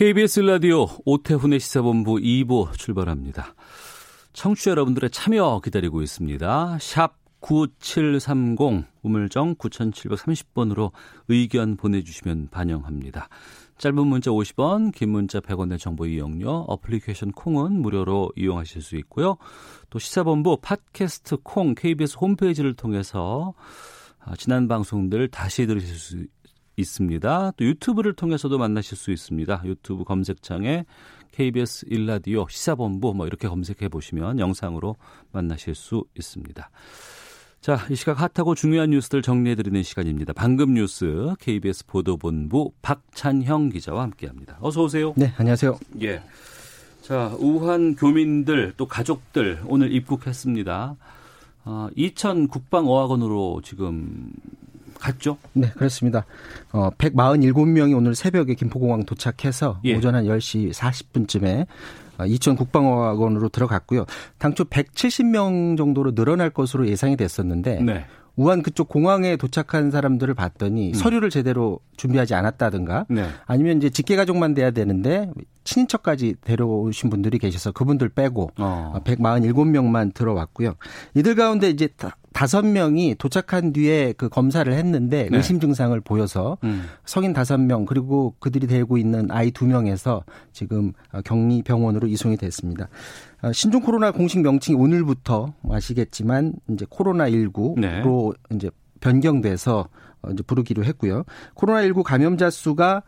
KBS 라디오 오태훈의 시사본부 2부 출발합니다. 청취자 여러분들의 참여 기다리고 있습니다. 샵 9730 우물정 9730번으로 의견 보내주시면 반영합니다. 짧은 문자 50원, 긴 문자 100원의 정보 이용료, 어플리케이션 콩은 무료로 이용하실 수 있고요. 또 시사본부 팟캐스트 콩 KBS 홈페이지를 통해서 아, 지난 방송들 다시 들으실 수 있습니다. 또 유튜브를 통해서도 만나실 수 있습니다. 유튜브 검색창에 KBS 일라디오 시사본부 뭐 이렇게 검색해 보시면 영상으로 만나실 수 있습니다. 자, 이 시각 핫하고 중요한 뉴스들 정리해 드리는 시간입니다. 방금 뉴스 KBS 보도본부 박찬형 기자와 함께합니다. 어서 오세요. 네, 안녕하세요. 예. 자, 우한 교민들 또 가족들 오늘 입국했습니다. 어, 이천 국방어학원으로 지금 갔죠? 네, 그렇습니다. 어, 147명이 오늘 새벽에 김포공항 도착해서 예. 오전 한 10시 40분쯤에 어, 이천 국방어학원으로 들어갔고요. 당초 170명 정도로 늘어날 것으로 예상이 됐었는데 네. 우한 그쪽 공항에 도착한 사람들을 봤더니 서류를 제대로 준비하지 않았다든가 네. 아니면 이제 직계 가족만 돼야 되는데 친인척까지 데려오신 분들이 계셔서 그분들 빼고 어. 147명만 들어왔고요. 이들 가운데 이제 다- 다섯 명이 도착한 뒤에 그 검사를 했는데 네. 의심 증상을 보여서 음. 성인 다섯 명 그리고 그들이 데리고 있는 아이 두 명에서 지금 어, 격리 병원으로 이송이 됐습니다. 어, 신종 코로나 공식 명칭이 오늘부터 아시겠지만 이제 코로나 19로 네. 이제 변경돼서 어, 이제 부르기로 했고요. 코로나 19 감염자 수가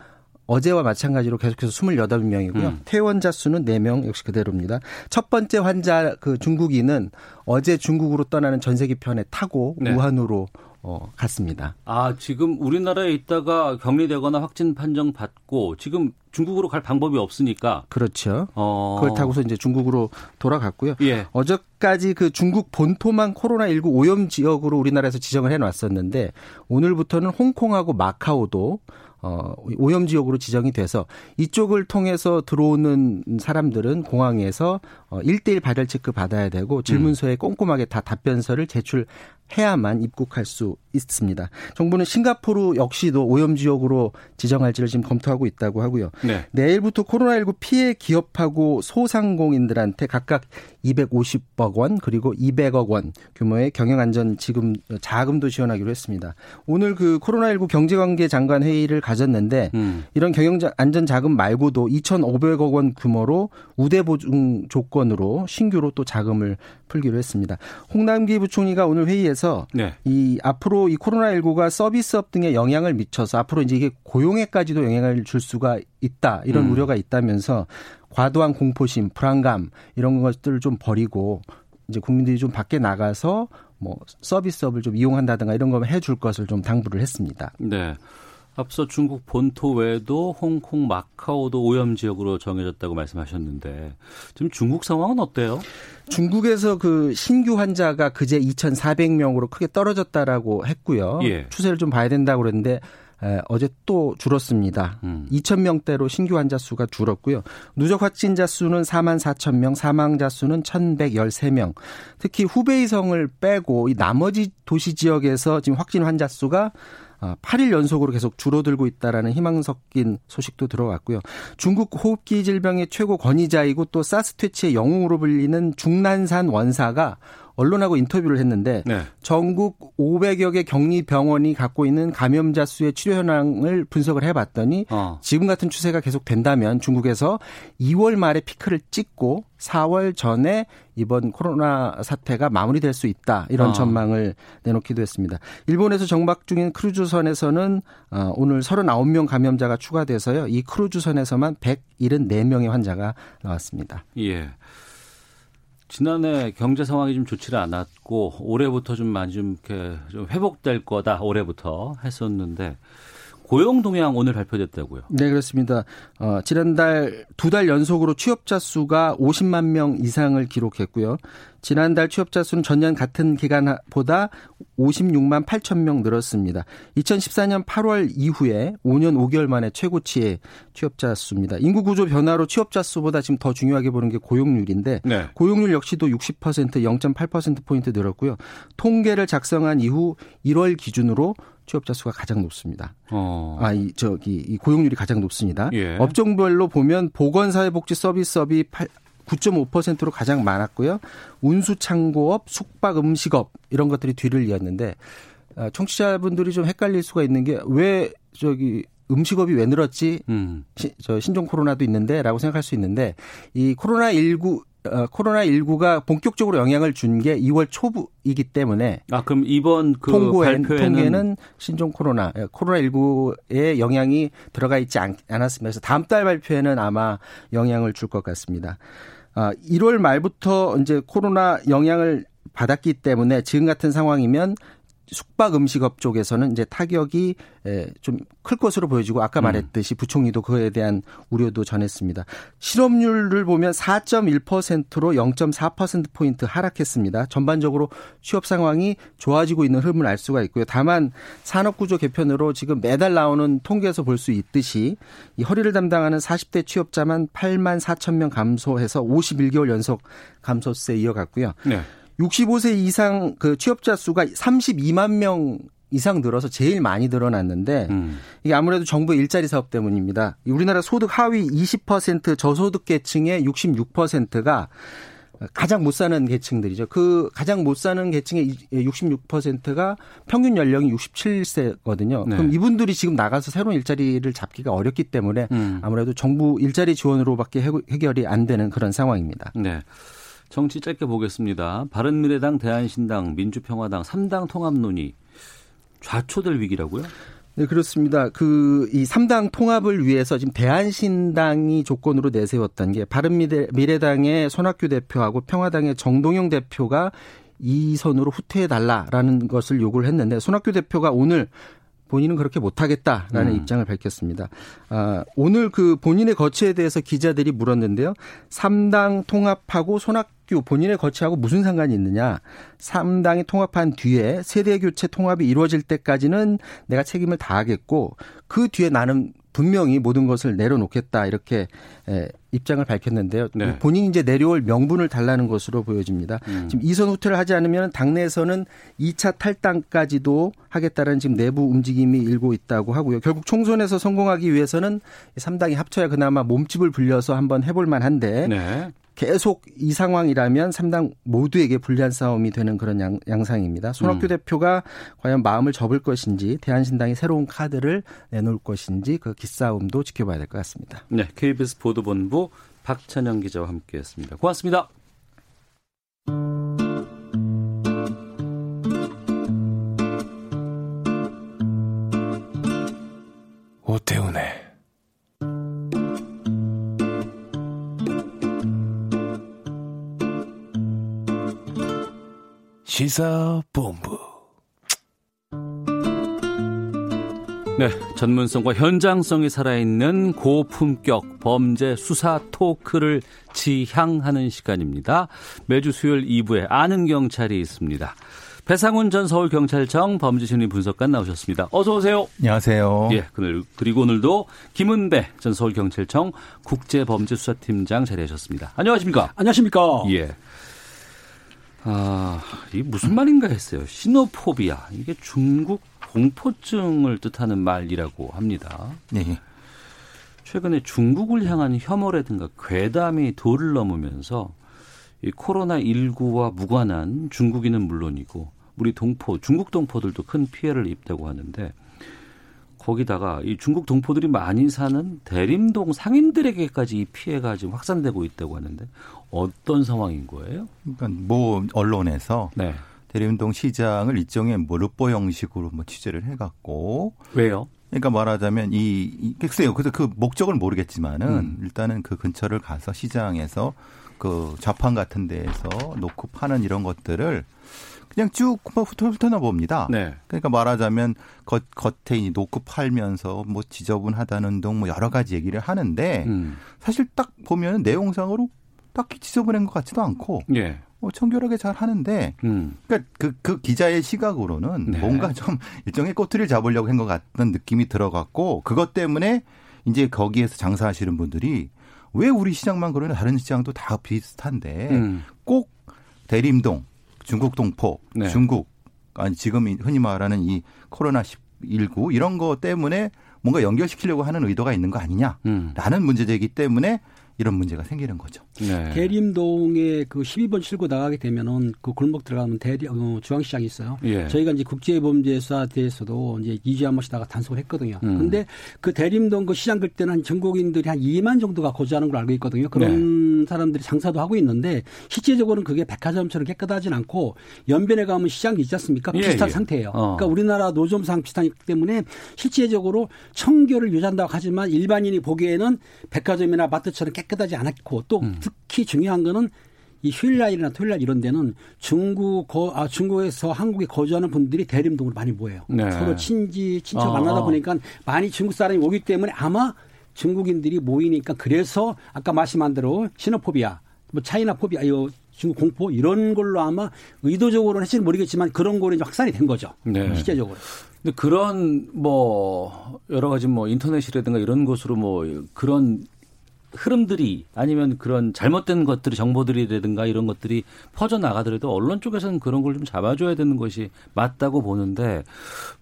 어제와 마찬가지로 계속해서 28명이고요. 음. 퇴원자 수는 4명 역시 그대로입니다. 첫 번째 환자 그 중국인은 어제 중국으로 떠나는 전세기 편에 타고 네. 우한으로 어, 갔습니다. 아, 지금 우리나라에 있다가 격리되거나 확진 판정 받고 지금 중국으로 갈 방법이 없으니까 그렇죠. 어. 그걸 타고서 이제 중국으로 돌아갔고요. 예. 어제까지 그 중국 본토만 코로나19 오염 지역으로 우리나라에서 지정을 해 놨었는데 오늘부터는 홍콩하고 마카오도 어, 오염 지역으로 지정이 돼서 이쪽을 통해서 들어오는 사람들은 공항에서 어, 1대1 발열 체크 받아야 되고 질문서에 꼼꼼하게 다 답변서를 제출해야만 입국할 수 있습니다. 정부는 싱가포르 역시도 오염 지역으로 지정할지를 지금 검토하고 있다고 하고요. 네. 내일부터 코로나19 피해 기업하고 소상공인들한테 각각 250억 원 그리고 200억 원 규모의 경영안전 지금 자금도 지원하기로 했습니다. 오늘 그 코로나19 경제관계 장관 회의를 가졌는데 음. 이런 경영 안전 자금 말고도 2,500억 원 규모로 우대 보증 조건으로 신규로 또 자금을 풀기로 했습니다. 홍남기 부총리가 오늘 회의에서 네. 이 앞으로 이 코로나19가 서비스업 등에 영향을 미쳐서 앞으로 이제 이게 고용에까지도 영향을 줄 수가 있다 이런 음. 우려가 있다면서 과도한 공포심, 불안감 이런 것들을 좀 버리고 이제 국민들이 좀 밖에 나가서 뭐 서비스업을 좀 이용한다든가 이런 걸 해줄 것을 좀 당부를 했습니다. 네. 앞서 중국 본토 외에도 홍콩, 마카오도 오염 지역으로 정해졌다고 말씀하셨는데 지금 중국 상황은 어때요? 중국에서 그 신규 환자가 그제 2,400명으로 크게 떨어졌다라고 했고요. 예. 추세를 좀 봐야 된다고 그랬는데 에, 어제 또 줄었습니다. 음. 2,000명대로 신규 환자 수가 줄었고요. 누적 확진자 수는 4만 4천 명, 사망자 수는 1,113명. 특히 후베이성을 빼고 이 나머지 도시 지역에서 지금 확진 환자 수가 8일 연속으로 계속 줄어들고 있다라는 희망 섞인 소식도 들어왔고요. 중국 호흡기 질병의 최고 권위자이고 또 사스 퇴치의 영웅으로 불리는 중난산 원사가 언론하고 인터뷰를 했는데 네. 전국 500여 개 격리 병원이 갖고 있는 감염자 수의 치료 현황을 분석을 해봤더니 어. 지금 같은 추세가 계속 된다면 중국에서 2월 말에 피크를 찍고 4월 전에 이번 코로나 사태가 마무리될 수 있다 이런 아. 전망을 내놓기도 했습니다. 일본에서 정박 중인 크루즈선에서는 어, 오늘 39명 감염자가 추가돼서요. 이 크루즈선에서만 174명의 환자가 나왔습니다. 예. 지난해 경제 상황이 좀 좋지를 않았고 올해부터 좀 많이 좀 이렇게 좀 회복될 거다 올해부터 했었는데 고용 동향 오늘 발표됐다고요. 네, 그렇습니다. 어, 지난달 두 달 연속으로 취업자 수가 50만 명 이상을 기록했고요. 지난달 취업자 수는 전년 같은 기간보다 56만 8천 명 늘었습니다. 2014년 8월 이후에 5년 5개월 만에 최고치의 취업자 수입니다. 인구 구조 변화로 취업자 수보다 지금 더 중요하게 보는 게 고용률인데 네. 고용률 역시도 60% 0.8% 포인트 늘었고요. 통계를 작성한 이후 1월 기준으로 취업자 수가 가장 높습니다. 어. 아, 이 저기 이 고용률이 가장 높습니다. 예. 업종별로 보면 보건사회복지 서비스업이 8 9.5%로 가장 많았고요. 운수창고업, 숙박 음식업 이런 것들이 뒤를 이었는데 어, 청취자분들이 좀 헷갈릴 수가 있는 게 왜 저기 음식업이 왜 늘었지? 음. 시, 저 신종 코로나도 있는데라고 생각할 수 있는데 이 코로나 19 어, 코로나 19가 본격적으로 영향을 준 게 2월 초부이기 때문에 아 그럼 이번 그 통고엔, 발표에는 통계는 신종 코로나, 코로나 19의 영향이 들어가 있지 않. 그래서 다음 달 발표에는 아마 영향을 줄 것 같습니다. 아, 1월 말부터 이제 코로나 영향을 받았기 때문에 지금 같은 상황이면 숙박 음식업 쪽에서는 이제 타격이 좀 클 것으로 보여지고 아까 말했듯이 부총리도 그에 대한 우려도 전했습니다. 실업률을 보면 4.1%로 0.4% 포인트 하락했습니다. 전반적으로 취업 상황이 좋아지고 있는 흐름을 알 수가 있고요. 다만 산업 구조 개편으로 지금 매달 나오는 통계에서 볼 수 있듯이 이 허리를 담당하는 40대 취업자만 8만 4천 명 감소해서 51개월 연속 감소세 이어갔고요. 네. 65세 이상 그 취업자 수가 32만 명 이상 늘어서 제일 많이 늘어났는데 음. 이게 아무래도 정부 일자리 사업 때문입니다. 우리나라 소득 하위 20% 저소득 계층의 66%가 가장 못 사는 계층들이죠. 그 가장 못 사는 계층의 66%가 평균 연령이 67세거든요. 네. 그럼 이분들이 지금 나가서 새로운 일자리를 잡기가 어렵기 때문에 음. 아무래도 정부 일자리 지원으로밖에 해결이 안 되는 그런 상황입니다. 네. 정치 짧게 보겠습니다. 바른미래당, 대한신당, 민주평화당 3당 통합 논의 좌초될 위기라고요? 네, 그렇습니다. 그, 이 3당 통합을 위해서 지금 대한신당이 조건으로 내세웠던 게 바른미래당의 손학규 대표하고 평화당의 정동영 대표가 이 선으로 후퇴해 달라라는 것을 요구를 했는데 손학규 대표가 오늘 본인은 그렇게 못하겠다라는 음. 입장을 밝혔습니다. 아, 오늘 그 본인의 거취에 대해서 기자들이 물었는데요. 3당 통합하고 손학 규 본인의 거취하고 무슨 상관이 있느냐. 3당이 통합한 뒤에 세대 교체 통합이 이루어질 때까지는 내가 책임을 다하겠고 그 뒤에 나는 분명히 모든 것을 내려놓겠다 이렇게 에, 입장을 밝혔는데요. 네. 본인이 이제 내려올 명분을 달라는 것으로 보여집니다. 음. 지금 이선 후퇴를 하지 않으면 당내에서는 2차 탈당까지도 하겠다는 지금 내부 움직임이 일고 있다고 하고요. 결국 총선에서 성공하기 위해서는 3당이 합쳐야 그나마 몸집을 불려서 한번 해볼 만한데 네. 계속 이 상황이라면 3당 모두에게 불리한 싸움이 되는 그런 양, 양상입니다. 손학규 음. 대표가 과연 마음을 접을 것인지 대한신당이 새로운 카드를 내놓을 것인지 그 기싸움도 지켜봐야 될 것 같습니다. 네. KBS 보도본부 박찬영 기자와 함께했습니다. 고맙습니다. 오태훈의 시사본부 네, 전문성과 현장성이 살아있는 고품격 범죄 수사 토크를 지향하는 시간입니다. 매주 수요일 2부에 아는 경찰이 있습니다. 배상훈 전 서울경찰청 범죄심리 분석관 나오셨습니다. 어서 오세요. 안녕하세요. 예, 오늘 그리고 오늘도 김은배 전 서울경찰청 국제범죄수사팀장 자리하셨습니다. 안녕하십니까? 안녕하십니까. 예. 아, 이게 무슨 말인가 했어요. 시노포비아. 이게 중국 공포증을 뜻하는 말이라고 합니다. 네. 최근에 중국을 향한 혐오라든가 괴담이 도를 넘으면서 이 코로나19와 무관한 중국인은 물론이고 우리 동포, 중국 동포들도 큰 피해를 입다고 하는데 거기다가 이 중국 동포들이 많이 사는 대림동 상인들에게까지 이 피해가 지금 확산되고 있다고 하는데 어떤 상황인 거예요? 그러니까 모 언론에서 네. 대림동 시장을 일종의 모르보 형식으로 뭐 취재를 해갖고 왜요? 그러니까 말하자면 이, 이 글쎄요. 그래서 그 목적을 모르겠지만은 음. 일단은 그 근처를 가서 시장에서 그 좌판 같은 데에서 놓고 파는 이런 것들을 그냥 쭉 훑어나 봅니다. 네. 그러니까 말하자면 겉, 겉에 이 노크 팔면서 뭐 지저분하다는 등 뭐 여러 가지 얘기를 하는데 음. 사실 딱 보면 내용상으로 딱히 지저분한 것 같지도 않고 예. 뭐 청결하게 잘 하는데 음. 그러니까 그, 그 기자의 시각으로는 네. 뭔가 좀 일종의 꼬투리를 잡으려고 한 것 같은 느낌이 들어갔고 그것 때문에 이제 거기에서 장사하시는 분들이 왜 우리 시장만 그러냐 다른 시장도 다 비슷한데 음. 꼭 대림동, 중국 동포, 네. 중국 아니 지금 흔히 말하는 이 코로나 19 이런 거 때문에 뭔가 연결시키려고 하는 의도가 있는 거 아니냐라는 음. 문제제기 때문에 이런 문제가 생기는 거죠. 네. 대림동에 그 12번 출구 나가게 되면은 그 골목 들어가면 대리 어, 중앙시장이 있어요. 예. 저희가 이제 국제범죄수사 대에서도 이제 2주에 한 번씩 다가 단속을 했거든요. 음. 근데 그 대림동 그 시장 갈 때는 한 전국인들이 한 2만 정도가 거주하는 걸 알고 있거든요. 그런 사람들이 장사도 하고 있는데 실제적으로는 그게 백화점처럼 깨끗하진 않고 연변에 가면 시장이 있지 않습니까? 예, 비슷한 예. 상태예요. 어. 그러니까 우리나라 노점상 비슷하기 때문에 실제적으로 청결을 유지한다고 하지만 일반인이 보기에는 백화점이나 마트처럼 깨끗 하지 않았고 또 음. 특히 중요한 거는 이 휴일날이나 토요일날 이런 데는 중국 거, 아, 중국에서 한국에 거주하는 분들이 대림동으로 많이 모여요. 네. 서로 친지 친척 어, 만나다 어. 보니까 많이 중국 사람이 오기 때문에 아마 중국인들이 모이니까 그래서 아까 말씀한 대로 시노포비아, 뭐 차이나 포비아, 요 중국 공포 이런 걸로 아마 의도적으로는 했지는 모르겠지만 그런 거로 이제 확산이 된 거죠. 네. 실제적으로. 근데 그런 뭐 여러 가지 뭐 인터넷이라든가 이런 곳으로 뭐 그런 흐름들이 아니면 그런 잘못된 것들이 정보들이라든가 이런 것들이 퍼져 나가더라도 언론 쪽에서는 그런 걸 좀 잡아줘야 되는 것이 맞다고 보는데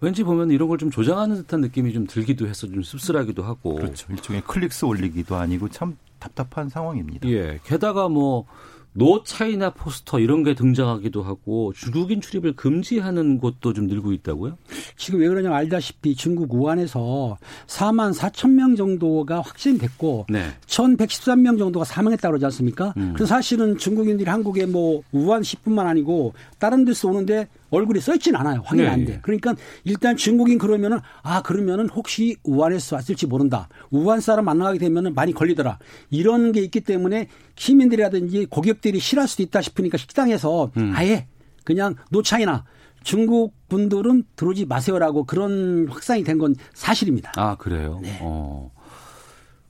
왠지 보면 이런 걸 좀 조장하는 듯한 느낌이 좀 들기도 해서 좀 씁쓸하기도 하고 그렇죠. 일종의 클릭수 올리기도 아니고 참 답답한 상황입니다. 예 게다가 뭐 no China 포스터 이런 게 등장하기도 하고 중국인 출입을 금지하는 곳도 좀 늘고 있다고요? 지금 왜 그러냐면 알다시피 중국 우한에서 4만 4천 명 정도가 확진됐고 네. 1,113명 정도가 사망했다고 그러지 않습니까? 음. 그래서 사실은 중국인들이 한국에 뭐 우한시뿐만 아니고 다른 데서 오는데 얼굴이 써있진 않아요. 확인이 네, 안 돼. 예. 그러니까 일단 중국인 그러면은 아 그러면은 혹시 우한에서 왔을지 모른다. 우한 사람 만나게 되면은 많이 걸리더라. 이런 게 있기 때문에 시민들이라든지 고객들이 싫어할 수도 있다 싶으니까 식당에서 음. 아예 그냥 노차이나 중국 분들은 들어오지 마세요라고 그런 확산이 된 건 사실입니다. 아 그래요? 네. 어.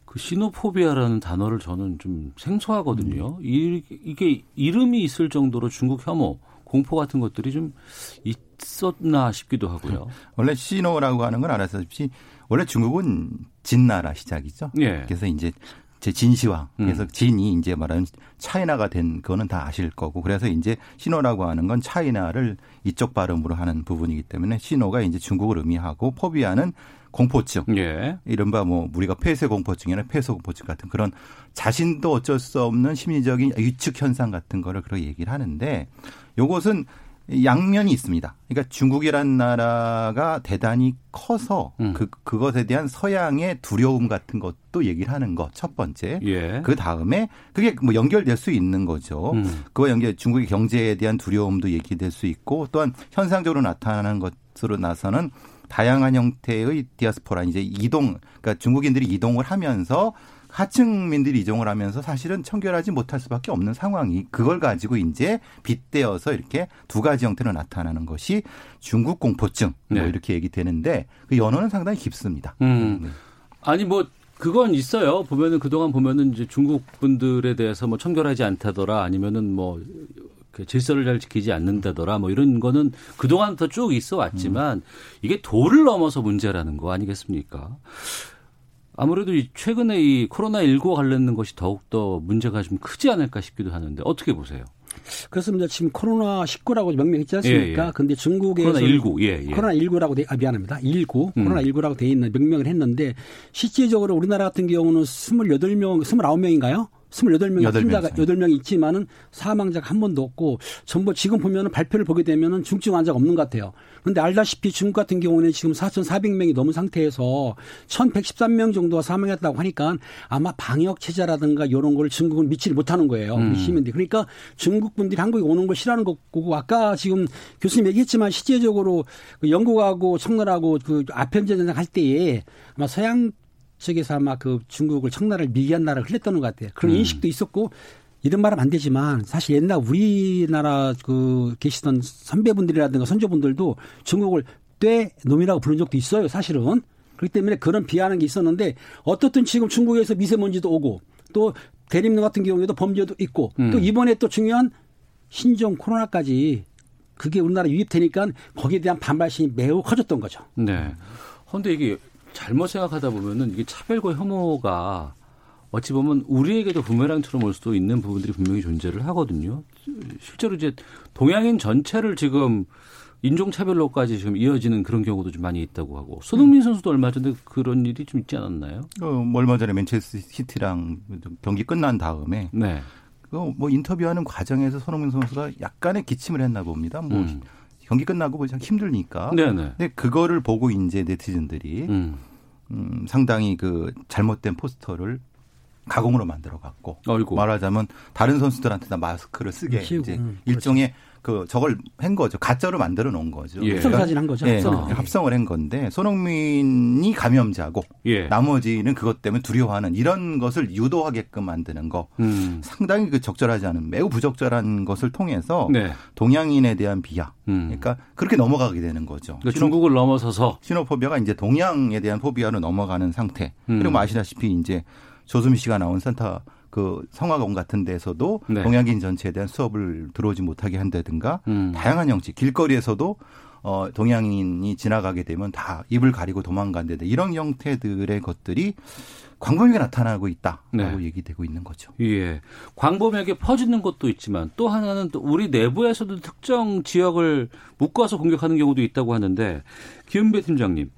그 시노포비아라는 단어를 저는 좀 생소하거든요. 음. 이, 이게 이름이 있을 정도로 중국 혐오, 공포 같은 것들이 좀 있었나 싶기도 하고요. 원래 시노라고 하는 건 알았다시피 원래 중국은 진나라 시작이죠. 예. 그래서 이제 제 진시황 음. 그래서 진이 이제 말하는 차이나가 된 거는 다 아실 거고 그래서 이제 시노라고 하는 건 차이나를 이쪽 발음으로 하는 부분이기 때문에 시노가 이제 중국을 의미하고 포비아는 공포증 예. 이른바 뭐 우리가 폐쇄 공포증이나 폐소 공포증 같은 그런 자신도 어쩔 수 없는 심리적인 위축 현상 같은 거를 그렇게 얘기를 하는데 요것은 양면이 있습니다. 그러니까 중국이란 나라가 대단히 커서 음. 그 그것에 대한 서양의 두려움 같은 것도 얘기를 하는 것 첫 번째. 예. 그 다음에 그게 뭐 연결될 수 있는 거죠. 음. 그와 연결 중국의 경제에 대한 두려움도 얘기될 수 있고 또한 현상적으로 나타나는 것으로 나서는 다양한 형태의 디아스포라 이제 이동 그러니까 중국인들이 이동을 하면서 하층민들이 이동을 하면서 사실은 청결하지 못할 수밖에 없는 상황이 그걸 가지고 이제 빗대어서 이렇게 두 가지 형태로 나타나는 것이 중국 공포증 뭐 네. 이렇게 얘기되는데 그 연어는 상당히 깊습니다. 음. 네. 아니 뭐 그건 있어요. 보면은 그동안 보면은 이제 중국 분들에 대해서 뭐 청결하지 않다더라 아니면은 뭐 그 질서를 잘 지키지 않는다더라 뭐 이런 거는 그동안부터 쭉 있어 왔지만 이게 도를 넘어서 문제라는 거 아니겠습니까? 아무래도 이 최근에 이 코로나 19와 관련된 것이 더욱더 문제가 좀 크지 않을까 싶기도 하는데 어떻게 보세요? 이제 지금 코로나 19라고 명명했지 않습니까? 예, 예. 근데 중국에서 코로나 19, 예, 예. 코로나 19라고 돼, 아 미안합니다. 19 음. 코로나 19라고 돼 있는 명명을 했는데 실제적으로 우리나라 같은 경우는 28명, 29명인가요? 28명의 여덟 명 환자가 이상. 8명이 있지만은 사망자가 한 번도 없고 전부 지금 보면은 발표를 보게 되면은 중증 환자가 없는 것 같아요. 그런데 알다시피 중국 같은 경우는 지금 4,400명이 넘은 상태에서 1,113명 정도가 사망했다고 하니까 아마 방역 체제라든가 이런 걸 중국은 미치를 못하는 거예요. 우리 시민들이. 그러니까 중국 분들이 한국에 오는 걸 싫어하는 거고 아까 지금 교수님 얘기했지만 실제적으로 그 영국하고 청나라하고 그 아편전쟁 할 때에 아마 서양 측에서 아마 그 중국을 청나라를 미개한 나라를 흘렸다는 것 같아요. 그런 인식도 있었고 이런 말하면 안 되지만 사실 옛날 우리나라 그 계시던 선배분들이라든가 선조분들도 중국을 떼 놈이라고 부른 적도 있어요. 사실은. 그렇기 때문에 그런 비하하는 게 있었는데 어떻든 지금 중국에서 미세먼지도 오고 또 대림로 같은 경우에도 범죄도 있고 음. 또 이번에 또 중요한 신종 코로나까지 그게 우리나라 유입되니까 거기에 대한 반발심이 매우 커졌던 거죠. 네. 그런데 이게 잘못 생각하다 보면은 이게 차별과 혐오가 어찌 보면 우리에게도 부메랑처럼 올 수도 있는 부분들이 분명히 존재를 하거든요. 실제로 이제 동양인 전체를 지금 인종차별로까지 지금 이어지는 그런 경우도 좀 많이 있다고 하고 손흥민 선수도 얼마 전에 그런 일이 좀 있지 않았나요? 어, 얼마 전에 맨체스터 시티랑 경기 끝난 다음에 네. 그뭐 인터뷰하는 과정에서 손흥민 선수가 약간의 기침을 했나 봅니다. 뭐 음. 경기 끝나고 뭐 힘들니까. 네네. 근데 그거를 보고 이제 네티즌들이 음. 음, 상당히 그 잘못된 포스터를 가공으로 만들어 갖고. 말하자면 다른 선수들한테 다 마스크를 쓰게 이제 음, 일종의 그 저걸 한 거죠. 가짜로 만들어 놓은 거죠. 예. 합성 사진 한 거죠. 예, 합성. 합성. 합성을 한 건데 손흥민이 감염자고 예. 나머지는 그것 때문에 두려워하는 이런 것을 유도하게끔 만드는 거 음. 상당히 그 적절하지 않은 매우 부적절한 것을 통해서 네. 동양인에 대한 비하 음. 그러니까 그렇게 넘어가게 되는 거죠. 그러니까 중국을 넘어서서 시노포비아가 이제 동양에 대한 포비아로 넘어가는 상태. 음. 그리고 뭐 아시다시피 이제 조수미 씨가 나온 센터 그 성화공 같은 데서도 네. 동양인 전체에 대한 수업을 들어오지 못하게 한다든가 음. 다양한 형식 길거리에서도 어 동양인이 지나가게 되면 다 입을 가리고 도망간다든가 이런 형태들의 것들이 광범위하게 나타나고 있다라고 네. 얘기되고 있는 거죠. 예. 광범위하게 퍼지는 것도 있지만 또 하나는 또 우리 내부에서도 특정 지역을 묶어서 공격하는 경우도 있다고 하는데 김은배 팀장님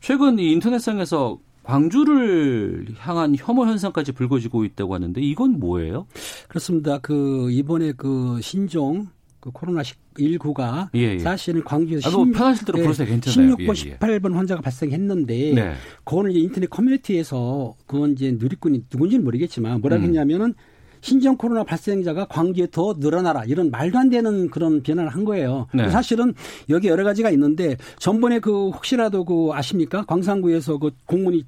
최근 이 인터넷상에서 광주를 향한 혐오 현상까지 불거지고 있다고 하는데 이건 뭐예요? 그렇습니다. 그 이번에 그 신종 그 코로나 19가 예, 예. 사실은 광주에서 아, 뭐 편하실 대로 부르세요. 괜찮아요. 16번, 예, 예. 18번 환자가 발생했는데 네. 그거는 이제 인터넷 커뮤니티에서 그건 이제 누리꾼이 누군지는 모르겠지만 뭐라고 음. 했냐면은 신종 코로나 발생자가 광주에 더 늘어나라 이런 말도 안 되는 그런 비난을 한 거예요. 네. 사실은 여기 여러 가지가 있는데 전번에 그 혹시라도 그 아십니까 광산구에서 그 공문이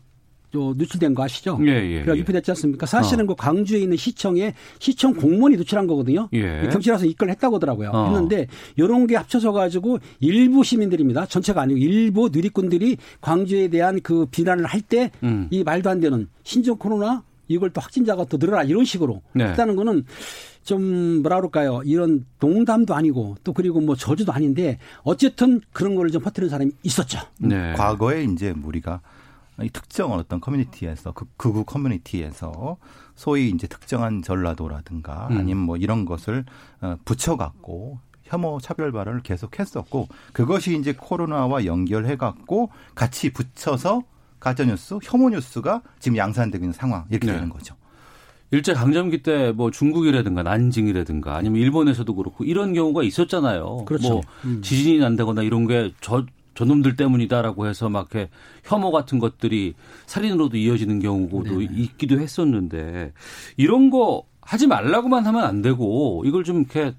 저 누출된 거 아시죠? 예, 예, 그래가 예. 유포됐지 않습니까? 사실은 그 광주에 있는 시청에 시청 공무원이 누출한 거거든요. 예. 경찰에서 이걸 했다고 하더라고요. 어. 했는데 이런 게 합쳐져 가지고 일부 시민들입니다. 전체가 아니고 일부 누리꾼들이 광주에 대한 그 비난을 할 때이 음. 말도 안 되는 신종 코로나 이걸 또 확진자가 또 늘어나 이런 식으로 네. 했다는 거는 좀 뭐라 그럴까요? 이런 농담도 아니고 또 그리고 뭐 저주도 아닌데 어쨌든 그런 거를 좀 퍼뜨리는 사람이 있었죠. 네. 과거에 이제 우리가 이 특정 어떤 커뮤니티에서 그 극우 커뮤니티에서 소위 이제 특정한 전라도라든가 음. 아니면 뭐 이런 것을 어, 붙여갖고 혐오 차별 발언을 계속했었고 그것이 이제 코로나와 연결해 갖고 같이 붙여서 가짜 뉴스, 혐오 뉴스가 지금 양산되고 있는 상황 이렇게 네. 되는 거죠. 일제 강점기 때 뭐 중국이라든가 난징이라든가 아니면 일본에서도 그렇고 이런 경우가 있었잖아요. 그렇죠. 뭐 음. 지진이 난다거나 이런 게 저 저놈들 때문이다라고 해서 막 이렇게 혐오 같은 것들이 살인으로도 이어지는 경우도 네네. 있기도 했었는데 이런 거 하지 말라고만 하면 안 되고 이걸 좀 이렇게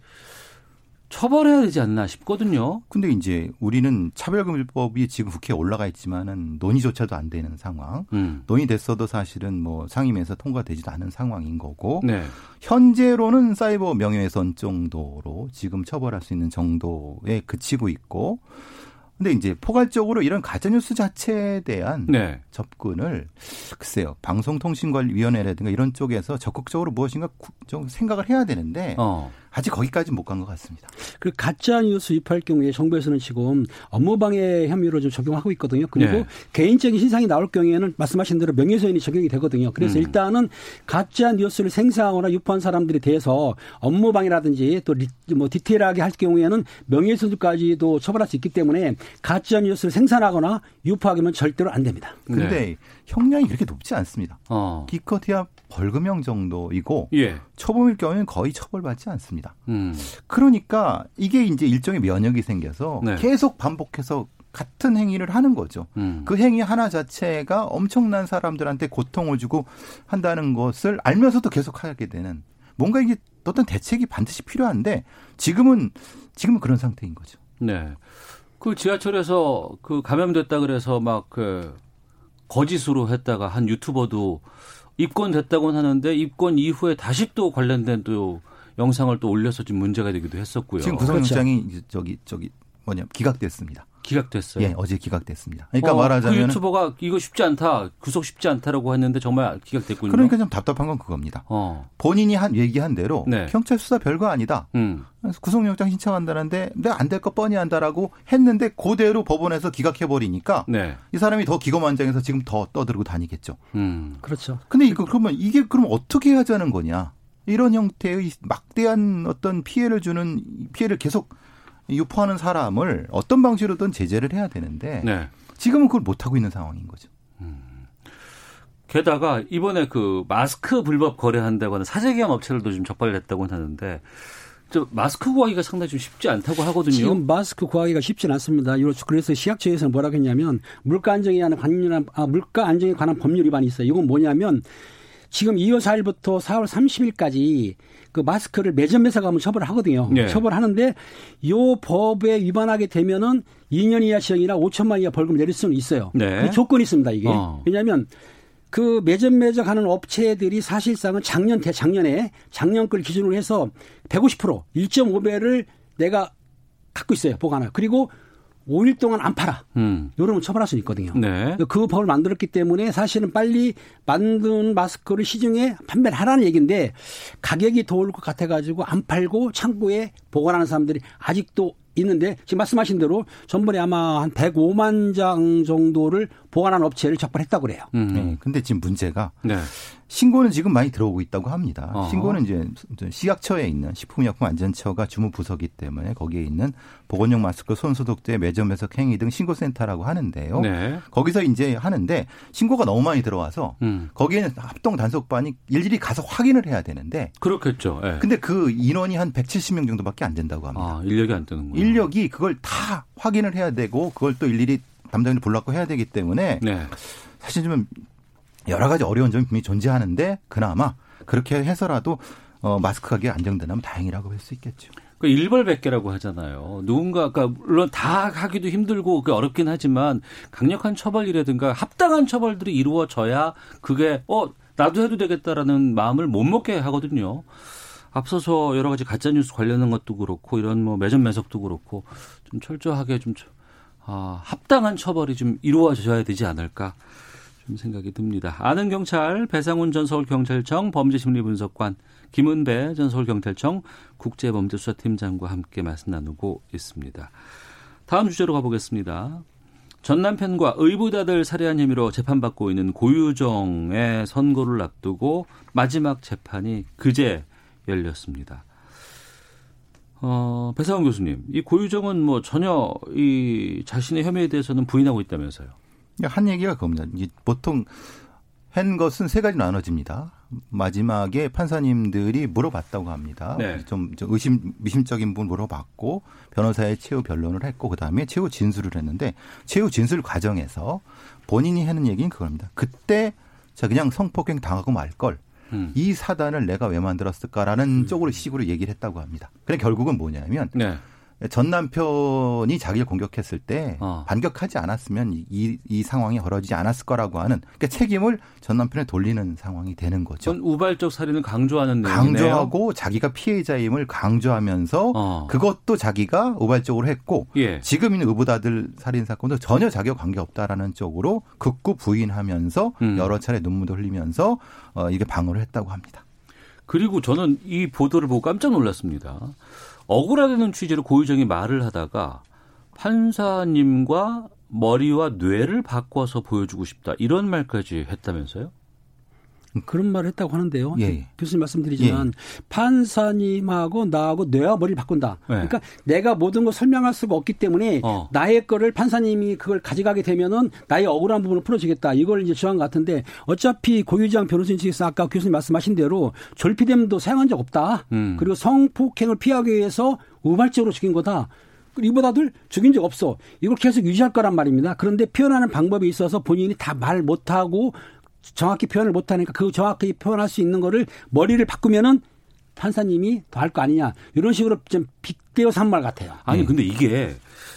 처벌해야 되지 않나 싶거든요. 근데 이제 우리는 차별금지법이 지금 국회에 올라가 있지만은 논의조차도 안 되는 상황. 음. 논의됐어도 사실은 뭐 상임에서 통과되지도 않은 상황인 거고 네. 현재로는 사이버 명예훼손 정도로 지금 처벌할 수 있는 정도에 그치고 있고 근데 이제 포괄적으로 이런 가짜뉴스 자체에 대한 네. 접근을 글쎄요 방송통신관리위원회라든가 이런 쪽에서 적극적으로 무엇인가 구- 좀 생각을 해야 되는데 어. 아직 거기까지 못 간 것 같습니다. 그 가짜 뉴스 유포할 경우에 정부에서는 지금 업무방해 혐의로 좀 적용하고 있거든요. 그리고 네. 개인적인 신상이 나올 경우에는 말씀하신 대로 명예훼손이 적용이 되거든요. 그래서 음. 일단은 가짜 뉴스를 생산하거나 유포한 사람들에 대해서 업무방해라든지 또 뭐 디테일하게 할 경우에는 명예훼손까지도 처벌할 수 있기 때문에 가짜 뉴스를 생산하거나 유포하기면 절대로 안 됩니다. 근데 네. 형량이 그렇게 높지 않습니다. 어. 기껏해야 벌금형 정도이고 예. 초범일 경우에는 거의 처벌받지 않습니다. 음. 그러니까 이게 이제 일종의 면역이 생겨서 네. 계속 반복해서 같은 행위를 하는 거죠. 음. 그 행위 하나 자체가 엄청난 사람들한테 고통을 주고 한다는 것을 알면서도 계속 하게 되는 뭔가 이게 어떤 대책이 반드시 필요한데 지금은 지금은 그런 상태인 거죠. 네. 그 지하철에서 그 감염됐다 그래서 막그 거짓으로 했다가 한 유튜버도 입건됐다고는 하는데 입건 이후에 다시 또 관련된 또 영상을 또 올려서 좀 문제가 되기도 했었고요. 지금 구속영장이 그렇죠. 저기 저기 뭐냐 기각됐습니다. 기각됐어요. 예, 어제 기각됐습니다. 그러니까 어, 말하자면 그 유튜버가 이거 쉽지 않다, 구속 쉽지 않다라고 했는데 정말 기각됐군요. 그러니까 좀 답답한 건 그겁니다. 어. 본인이 한 얘기한 대로 네. 경찰 수사 별거 아니다. 음. 그래서 구속영장 신청한다는데 내가 안 될 거 뻔히 한다라고 했는데 그대로 법원에서 기각해 버리니까 네. 이 사람이 더 기고만장해서 지금 더 떠들고 다니겠죠. 음. 그렇죠. 근데 이거 그러면 이게 그럼 어떻게 하자는 거냐? 이런 형태의 막대한 어떤 피해를 주는 피해를 계속 유포하는 사람을 어떤 방식으로든 제재를 해야 되는데 네. 지금은 그걸 못 하고 있는 상황인 거죠. 게다가 이번에 그 마스크 불법 거래한다고 하는 사재기한 업체들도 좀 적발을 했다고 하는데 저 마스크 구하기가 상당히 좀 쉽지 않다고 하거든요. 지금 마스크 구하기가 쉽지는 않습니다. 그래서 시약처에서는 뭐라고 했냐면 물가 안정에 관한 관련 아, 물가 안정에 관한 법률 위반이 있어요. 이건 뭐냐면 지금 2월 4일부터 4월 30일까지 그 마스크를 매점에서 가면 처벌을 하거든요. 네. 처벌하는데 요 법에 위반하게 되면은 2년 이하 시형이나 5천만 이하 벌금 내릴 수는 있어요. 네. 그 조건이 있습니다. 이게 어. 왜냐하면 그 매점 매적하는 업체들이 사실상은 작년 대작년에 작년 걸 기준으로 해서 150% 1.5배를 내가 갖고 있어요 보관을 그리고 5일 동안 안 팔아. 음. 이러면 처벌할 수 있거든요. 네. 그 법을 만들었기 때문에 사실은 빨리 만든 마스크를 시중에 판매를 하라는 얘기인데 가격이 더 올 것 같아가지고 안 팔고 창고에 보관하는 사람들이 아직도 있는데 지금 말씀하신 대로 전번에 아마 한 105만 장 정도를 보관한 업체를 적발했다고 그래요. 음. 네. 근데 지금 문제가 네. 신고는 지금 많이 들어오고 있다고 합니다. 어허. 신고는 이제 시약처에 있는 식품의약품안전처가 주무부서기 때문에 거기에 있는 보건용 마스크, 손소독제, 매점에서 행위 등 신고센터라고 하는데요. 네. 거기서 이제 하는데 신고가 너무 많이 들어와서 음. 거기에는 합동 단속반이 일일이 가서 확인을 해야 되는데 그렇겠죠. 예. 근데 그 인원이 한 170명 정도밖에 안 된다고 합니다. 아, 인력이 안 뜨는군요. 인력이 그걸 다 확인을 해야 되고 그걸 또 일일이 담당자를 불렀고 해야 되기 때문에 네. 사실 좀 여러 가지 어려운 점이 분명히 존재하는데 그나마 그렇게 해서라도 어, 마스크 가격이 안정되면 다행이라고 할 수 있겠죠. 그 일벌백계라고 하잖아요. 누군가, 그러니까 물론 다 하기도 힘들고 그게 어렵긴 하지만 강력한 처벌이라든가 합당한 처벌들이 이루어져야 그게 어 나도 해도 되겠다라는 마음을 못 먹게 하거든요. 앞서서 여러 가지 가짜 뉴스 관련한 것도 그렇고 이런 뭐 매점 매석도 그렇고 좀 철저하게 좀 아, 합당한 처벌이 좀 이루어져야 되지 않을까 좀 생각이 듭니다. 아는 경찰 배상훈 전 서울경찰청 범죄심리분석관 김은배 전 서울경찰청 국제범죄수사팀장과 함께 말씀 나누고 있습니다. 다음 주제로 가보겠습니다. 전 남편과 의붓아들 살해한 혐의로 재판받고 있는 고유정의 선고를 앞두고 마지막 재판이 그제 열렸습니다. 어, 배상훈 교수님, 이 고유정은 뭐 전혀 이 자신의 혐의에 대해서는 부인하고 있다면서요. 한 얘기가 그겁니다. 보통 한 것은 세 가지 나눠집니다. 마지막에 판사님들이 물어봤다고 합니다. 네. 좀, 좀 의심 미심적인 부분 물어봤고 변호사의 최후 변론을 했고 그다음에 최후 진술을 했는데 최후 진술 과정에서 본인이 하는 얘기는 그겁니다. 그때 저 그냥 성폭행 당하고 말 걸. 음. 이 사단을 내가 왜 만들었을까라는 쪽으로 식으로 얘기를 했다고 합니다. 그래 결국은 뭐냐면 네. 전 남편이 자기를 공격했을 때 어. 반격하지 않았으면 이, 이 상황이 벌어지지 않았을 거라고 하는 그러니까 책임을 전 남편에 돌리는 상황이 되는 거죠. 전 우발적 살인을 강조하는 내용이네요. 강조하고 자기가 피해자임을 강조하면서 어. 그것도 자기가 우발적으로 했고 예. 지금 있는 의붓아들 살인 사건도 전혀 자기와 관계 없다라는 쪽으로 극구 부인하면서 음. 여러 차례 눈물도 흘리면서 어, 이게 방어를 했다고 합니다. 그리고 저는 이 보도를 보고 깜짝 놀랐습니다. 억울하다는 취지로 고유정이 말을 하다가 판사님과 머리와 뇌를 바꿔서 보여주고 싶다 이런 말까지 했다면서요? 그런 말을 했다고 하는데요. 예, 예. 교수님 말씀드리지만 판사님하고 나하고 뇌와 머리를 바꾼다. 네. 그러니까 내가 모든 걸 설명할 수가 없기 때문에 어. 나의 거를 판사님이 그걸 가져가게 되면은 나의 억울한 부분을 풀어주겠다. 이걸 이제 주한 것 같은데 어차피 고유장 변호사님 측에서 아까 교수님 말씀하신 대로 졸피뎀도 사용한 적 없다. 음. 그리고 성폭행을 피하기 위해서 우발적으로 죽인 거다. 이보다들 죽인 적 없어. 이걸 계속 유지할 거란 말입니다. 그런데 표현하는 방법이 있어서 본인이 다 말 못하고 정확히 표현을 못하니까 그 정확히 표현할 수 있는 거를 머리를 바꾸면은 판사님이 더 할 거 아니냐 이런 식으로 좀 빗대어서 한 말 같아요. 아니 네. 근데 이게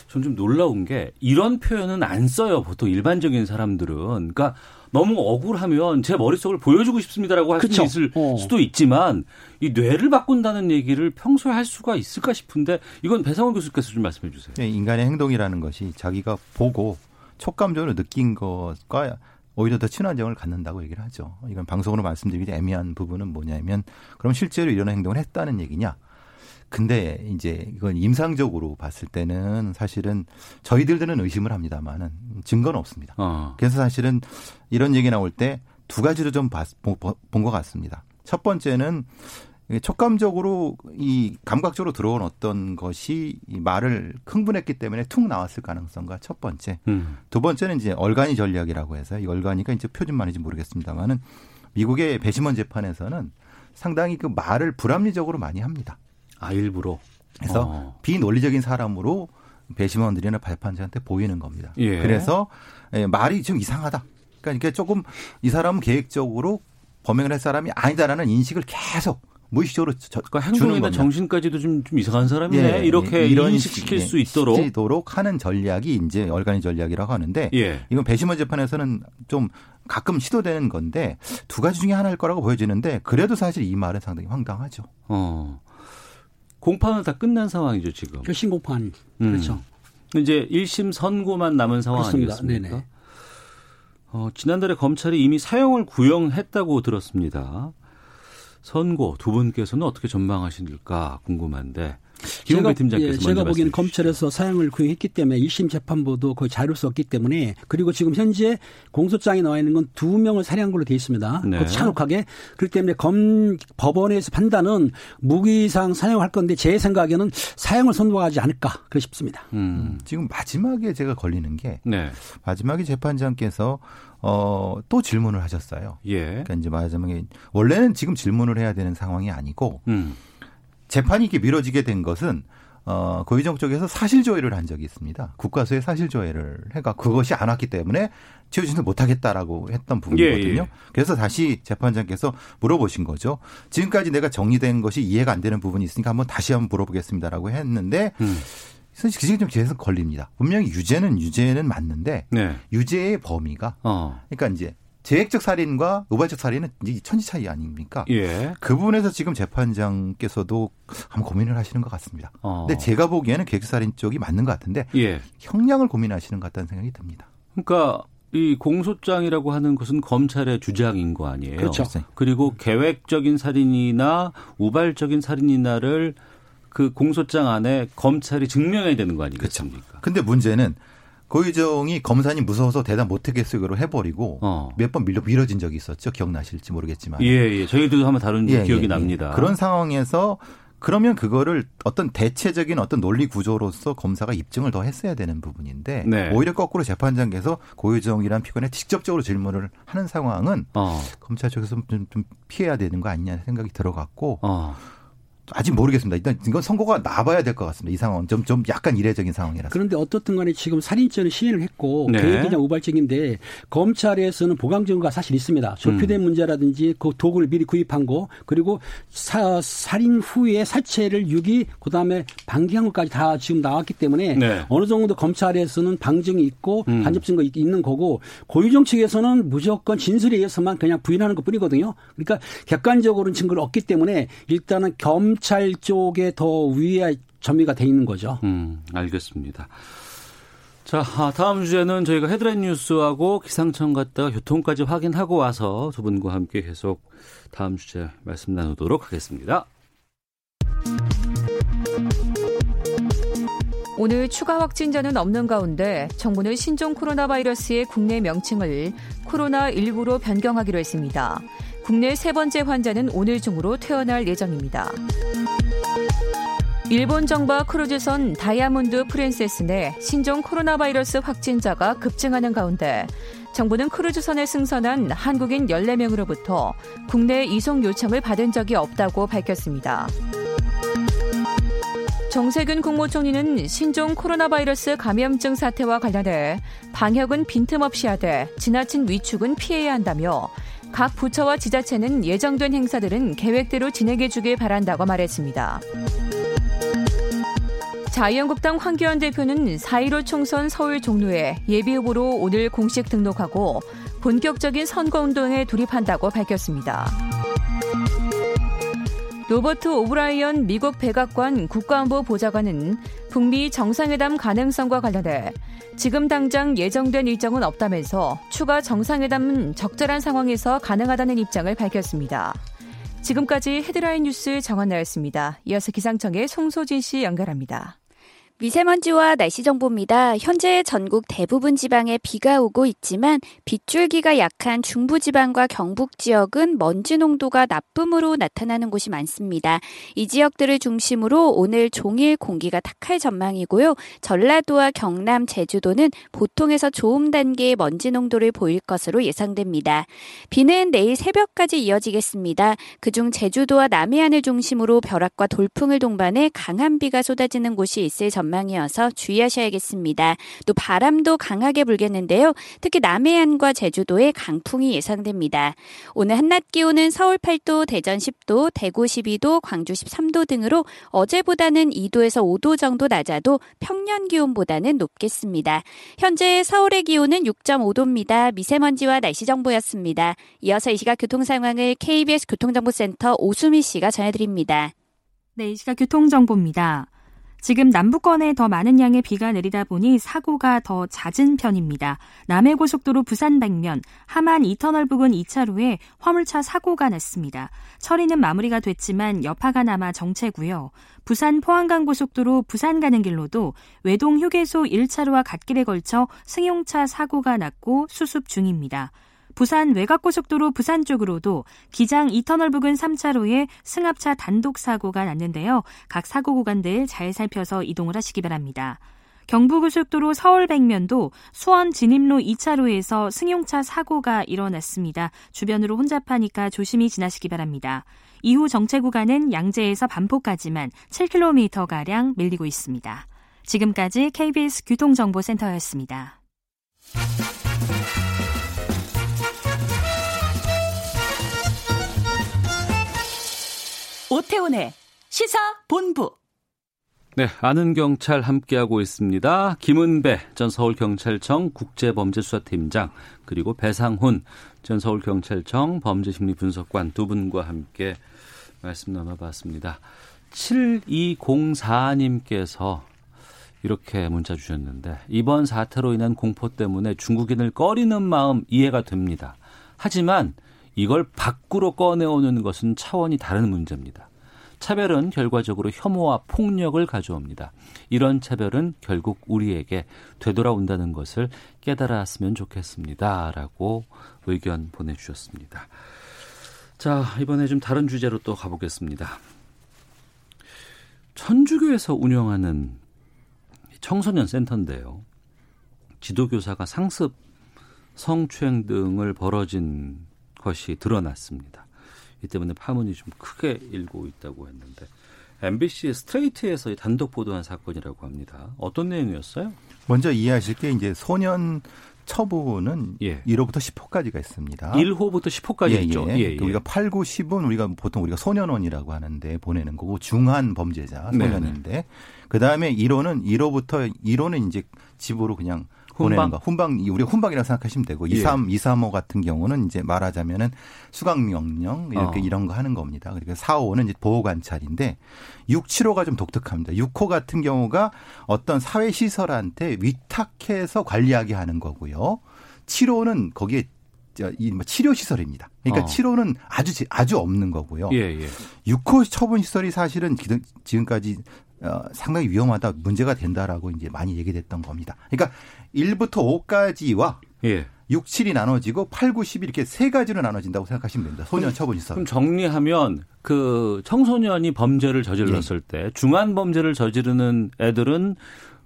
전 좀 놀라운 게 이런 표현은 안 써요. 보통 일반적인 사람들은. 그러니까 너무 억울하면 제 머릿속을 보여주고 싶습니다라고 할. 수 있을 어. 수도 있지만 이 뇌를 바꾼다는 얘기를 평소에 할 수가 있을까 싶은데 이건 배상원 교수께서 좀 말씀해 주세요. 네, 인간의 행동이라는 것이 자기가 보고 촉감적으로 느낀 것과 오히려 더 친한 점을 갖는다고 얘기를 하죠. 이건 방송으로 말씀드리기 애매한 부분은 뭐냐면 그럼 실제로 이런 행동을 했다는 얘기냐? 근데 이제 이건 임상적으로 봤을 때는 사실은 저희들들은 의심을 합니다만은 증거는 없습니다. 어. 그래서 사실은 이런 얘기 나올 때 두 가지로 좀 본 것 같습니다. 첫 번째는 촉감적으로 이 감각적으로 들어온 어떤 것이 이 말을 흥분했기 때문에 툭 나왔을 가능성과 첫 번째. 음. 두 번째는 이제 얼간이 전략이라고 해서 이 얼간이가 이제 표준말인지 모르겠습니다만은 미국의 배심원 재판에서는 상당히 그 말을 불합리적으로 많이 합니다. 아 일부러. 그래서 어. 비논리적인 사람으로 배심원들이나 발판자한테 보이는 겁니다. 예. 그래서 예, 말이 좀 이상하다. 그러니까 조금 이 사람은 계획적으로 범행을 할 사람이 아니다라는 인식을 계속 무의식적으로 저, 그러니까 행동이나. 정신까지도 좀, 좀 이상한 사람이네. 예, 이렇게 예, 이런 인식시킬 식, 수 있도록. 시도록 하는 전략이 이제 얼간이 전략이라고 하는데 예. 이건 배심원 재판에서는 좀 가끔 시도되는 건데 두 가지 중에 하나일 거라고 보여지는데 그래도 사실 이 말은 상당히 황당하죠. 어. 공판은 다 끝난 상황이죠 지금. 결심 공판 음. 그렇죠. 이제 1심 선고만 남은 상황 그렇습니다. 아니겠습니까? 네네. 어, 지난달에 검찰이 이미 사형을 구형했다고 들었습니다. 선고 두 분께서는 어떻게 전망하실까 궁금한데 팀장께서 예, 제가 보기에는. 검찰에서 사형을 구형했기 때문에 1심 재판부도 거의 자료를 썼기 때문에 그리고 지금 현재 공소장에 나와 있는 건 두 명을 살해한 걸로 돼 있습니다. 네. 잔혹하게 그렇기 때문에 검 법원에서 판단은 무기상 사형할 건데 제 생각에는 사형을 선고하지 않을까 그렇 싶습니다. 음. 지금 마지막에 제가 걸리는 게 네. 마지막에 재판장께서 어, 또 질문을 하셨어요. 예. 그러니까 이제 마지막에 원래는 지금 질문을 해야 되는 상황이 아니고 음. 재판이 이렇게 미뤄지게 된 것은 어, 고의정 쪽에서 사실조회를 한 적이 있습니다. 국가수에 사실조회를 해가 그것이 안 왔기 때문에 최우진을 못하겠다라고 했던 부분이거든요. 예, 예. 그래서 다시 재판장께서 물어보신 거죠. 지금까지 내가 정리된 것이 이해가 안 되는 부분이 있으니까 한번 다시 한번 물어보겠습니다라고 했는데 음. 사실 그게 좀 계속 걸립니다. 분명히 유죄는 유죄는 맞는데 네. 유죄의 범위가 어. 그러니까 이제 계획적 살인과 우발적 살인은 이제 천지 차이 아닙니까? 예. 그 부분에서 지금 재판장께서도 한번 고민을 하시는 것 같습니다. 어. 근데 제가 보기에는 계획살인 쪽이 맞는 것 같은데 예. 형량을 고민하시는 것 같다는 생각이 듭니다. 그러니까 이 공소장이라고 하는 것은 검찰의 주장인 거 아니에요. 그렇죠. 그리고 계획적인 살인이나 우발적인 살인이나를 그 공소장 안에 검찰이 증명해야 되는 거 아니겠습니까? 근데 문제는 고유정이 검사님 무서워서 대답 못하겠어요 해버리고 어. 몇번 밀려 미뤄진 적이 있었죠. 기억나실지 모르겠지만. 예, 예. 저희도 한번 다룬 예, 기억이 예, 예. 납니다. 그런 상황에서 그러면 그거를 어떤 대체적인 어떤 논리 구조로서 검사가 입증을 더 했어야 되는 부분인데 네. 오히려 거꾸로 재판장께서 고유정이라는 피고인에 직접적으로 질문을 하는 상황은 어. 검찰 쪽에서 좀, 좀 피해야 되는 거 아니냐 생각이 들어갔고 어. 아직 모르겠습니다. 일단 이건 선고가 나봐야 될 것 같습니다. 이 상황은 좀, 좀 약간 이례적인 상황이라서. 그런데 어떻든 간에 지금 살인죄는 시인을 했고 네. 계획이냐 우발적인데 검찰에서는 보강 증거가 사실 있습니다. 조피된 문제라든지 그 도구를 미리 구입한 거 그리고 사, 살인 후에 사체를 유기 그다음에 방기한 것까지 다 지금 나왔기 때문에 네. 어느 정도 검찰에서는 방증이 있고 음. 간접 증거 있- 있는 거고 고유정 측에서는 무조건 진술에 의해서만 그냥 부인하는 것뿐이거든요. 그러니까 객관적으로는 증거를 얻기 때문에 일단은 검찰 쪽에 더 위에 점유가 돼 있는 거죠. 음, 알겠습니다. 자, 아, 다음 주제는 저희가 헤드라인 뉴스하고 기상청 갔다가 교통까지 확인하고 와서 두 분과 함께 계속 다음 주제 말씀 나누도록 하겠습니다. 오늘 추가 확진자는 없는 가운데 정부는 신종 코로나 바이러스의 국내 명칭을 코로나19로 변경하기로 했습니다. 국내 세 번째 환자는 오늘 중으로 퇴원할 예정입니다. 일본 정박 크루즈선 다이아몬드 프린세스 내 신종 코로나 바이러스 확진자가 급증하는 가운데 정부는 크루즈선에 승선한 한국인 14명으로부터 국내 이송 요청을 받은 적이 없다고 밝혔습니다. 정세균 국무총리는 신종 코로나 바이러스 감염증 사태와 관련해 방역은 빈틈없이 하되 지나친 위축은 피해야 한다며 각 부처와 지자체는 예정된 행사들은 계획대로 진행해 주길 바란다고 말했습니다. 자유한국당 황교안 대표는 4.15 총선 서울 종로에 예비후보로 오늘 공식 등록하고 본격적인 선거운동에 돌입한다고 밝혔습니다. 로버트 오브라이언 미국 백악관 국가안보 보좌관은 북미 정상회담 가능성과 관련해 지금 당장 예정된 일정은 없다면서 추가 정상회담은 적절한 상황에서 가능하다는 입장을 밝혔습니다. 지금까지 헤드라인 뉴스 정한나였습니다. 이어서 기상청의 송소진 씨 연결합니다. 미세먼지와 날씨 정보입니다. 현재 전국 대부분 지방에 비가 오고 있지만 빗줄기가 약한 중부 지방과 경북 지역은 먼지 농도가 나쁨으로 나타나는 곳이 많습니다. 이 지역들을 중심으로 오늘 종일 공기가 탁할 전망이고요. 전라도와 경남, 제주도는 보통에서 좋음 단계의 먼지 농도를 보일 것으로 예상됩니다. 비는 내일 새벽까지 이어지겠습니다. 그중 제주도와 남해안을 중심으로 벼락과 돌풍을 동반해 강한 비가 쏟아지는 곳이 있을 전망입니다. 전망이어서 주의하셔야겠습니다. 또 바람도 강하게 불겠는데요. 특히 남해안과 제주도에 강풍이 예상됩니다. 오늘 한낮 기온은 서울 8도, 대전 10도, 대구 12도, 광주 13도 등으로 어제보다는 2도에서 5도 정도 낮아도 평년 기온보다는 높겠습니다. 현재 서울의 기온은 6.5도입니다. 미세먼지와 날씨 정보였습니다. 이어서 이 시각 교통 상황을 KBS 교통정보센터 오수미 씨가 전해드립니다. 네, 이 시각 교통정보입니다. 지금 남부권에 더 많은 양의 비가 내리다 보니 사고가 더 잦은 편입니다. 남해고속도로 부산 방면 함안 2터널 부근 2차로에 화물차 사고가 났습니다. 처리는 마무리가 됐지만 여파가 남아 정체고요. 부산 포항간 고속도로 부산 가는 길로도 외동 휴게소 1차로와 갓길에 걸쳐 승용차 사고가 났고 수습 중입니다. 부산 외곽고속도로 부산 쪽으로도 기장 2터널 부근 3차로에 승합차 단독 사고가 났는데요. 각 사고 구간들 잘 살펴서 이동을 하시기 바랍니다. 경부고속도로 서울 백면도 수원 진입로 2차로에서 승용차 사고가 일어났습니다. 주변으로 혼잡하니까 조심히 지나시기 바랍니다. 이후 정체 구간은 양재에서 반포까지만 7km가량 밀리고 있습니다. 지금까지 KBS 교통정보센터였습니다. 오태훈의 시사 본부. 네, 아는 경찰 함께하고 있습니다. 김은배 전 서울경찰청 국제범죄수사팀장 그리고 배상훈 전 서울경찰청 범죄심리분석관 두 분과 함께 말씀 나눠봤습니다. 7204님께서 이렇게 문자 주셨는데 이번 사태로 인한 공포 때문에 중국인을 꺼리는 마음 이해가 됩니다. 하지만 이걸 밖으로 꺼내오는 것은 차원이 다른 문제입니다. 차별은 결과적으로 혐오와 폭력을 가져옵니다. 이런 차별은 결국 우리에게 되돌아온다는 것을 깨달았으면 좋겠습니다. 라고 의견 보내주셨습니다. 자, 이번에 좀 다른 주제로 또 가보겠습니다. 천주교에서 운영하는 청소년 센터인데요. 지도교사가 상습, 성추행 등을 벌어진 것이 드러났습니다. 이 때문에 파문이 좀 크게 일고 있다고 했는데 MBC 스트레이트에서 단독 보도한 사건이라고 합니다. 어떤 내용이었어요? 먼저 이해하실 게 이제 소년 처분은 예. 1호부터 10호까지가 있습니다. 1호부터 10호까지 예, 있죠. 예. 예, 우리가 8, 9, 10은 우리가 보통 우리가 소년원이라고 하는데 보내는 거고 중한 범죄자 소년인데 그 다음에 1호는 1호부터 1호는 이제 집으로 그냥 보내는 거. 훈방 우리가 훈방이라고 생각하시면 되고 예. 23 235 같은 경우는 이제 말하자면은 수강 명령 이렇게 어. 이런 거 하는 겁니다. 그러니까 4호는 이제 보호 관찰인데 6, 7호가 좀 독특합니다. 6호 같은 경우가 어떤 사회 시설한테 위탁해서 관리하게 하는 거고요. 7호는 거기에 이뭐 치료 시설입니다. 그러니까 어. 치료는 아주 아주 없는 거고요. 예, 예. 6호 처분 시설이 사실은 지금까지 어, 상당히 위험하다, 문제가 된다라고 이제 많이 얘기됐던 겁니다. 그러니까 1부터 5까지와 예. 6, 7이 나눠지고 8, 9, 10이 이렇게 세 가지로 나눠진다고 생각하시면 됩니다. 소년 처분 시설. 그럼 정리하면 그 청소년이 범죄를 저질렀을 예. 때 중한 범죄를 저지르는 애들은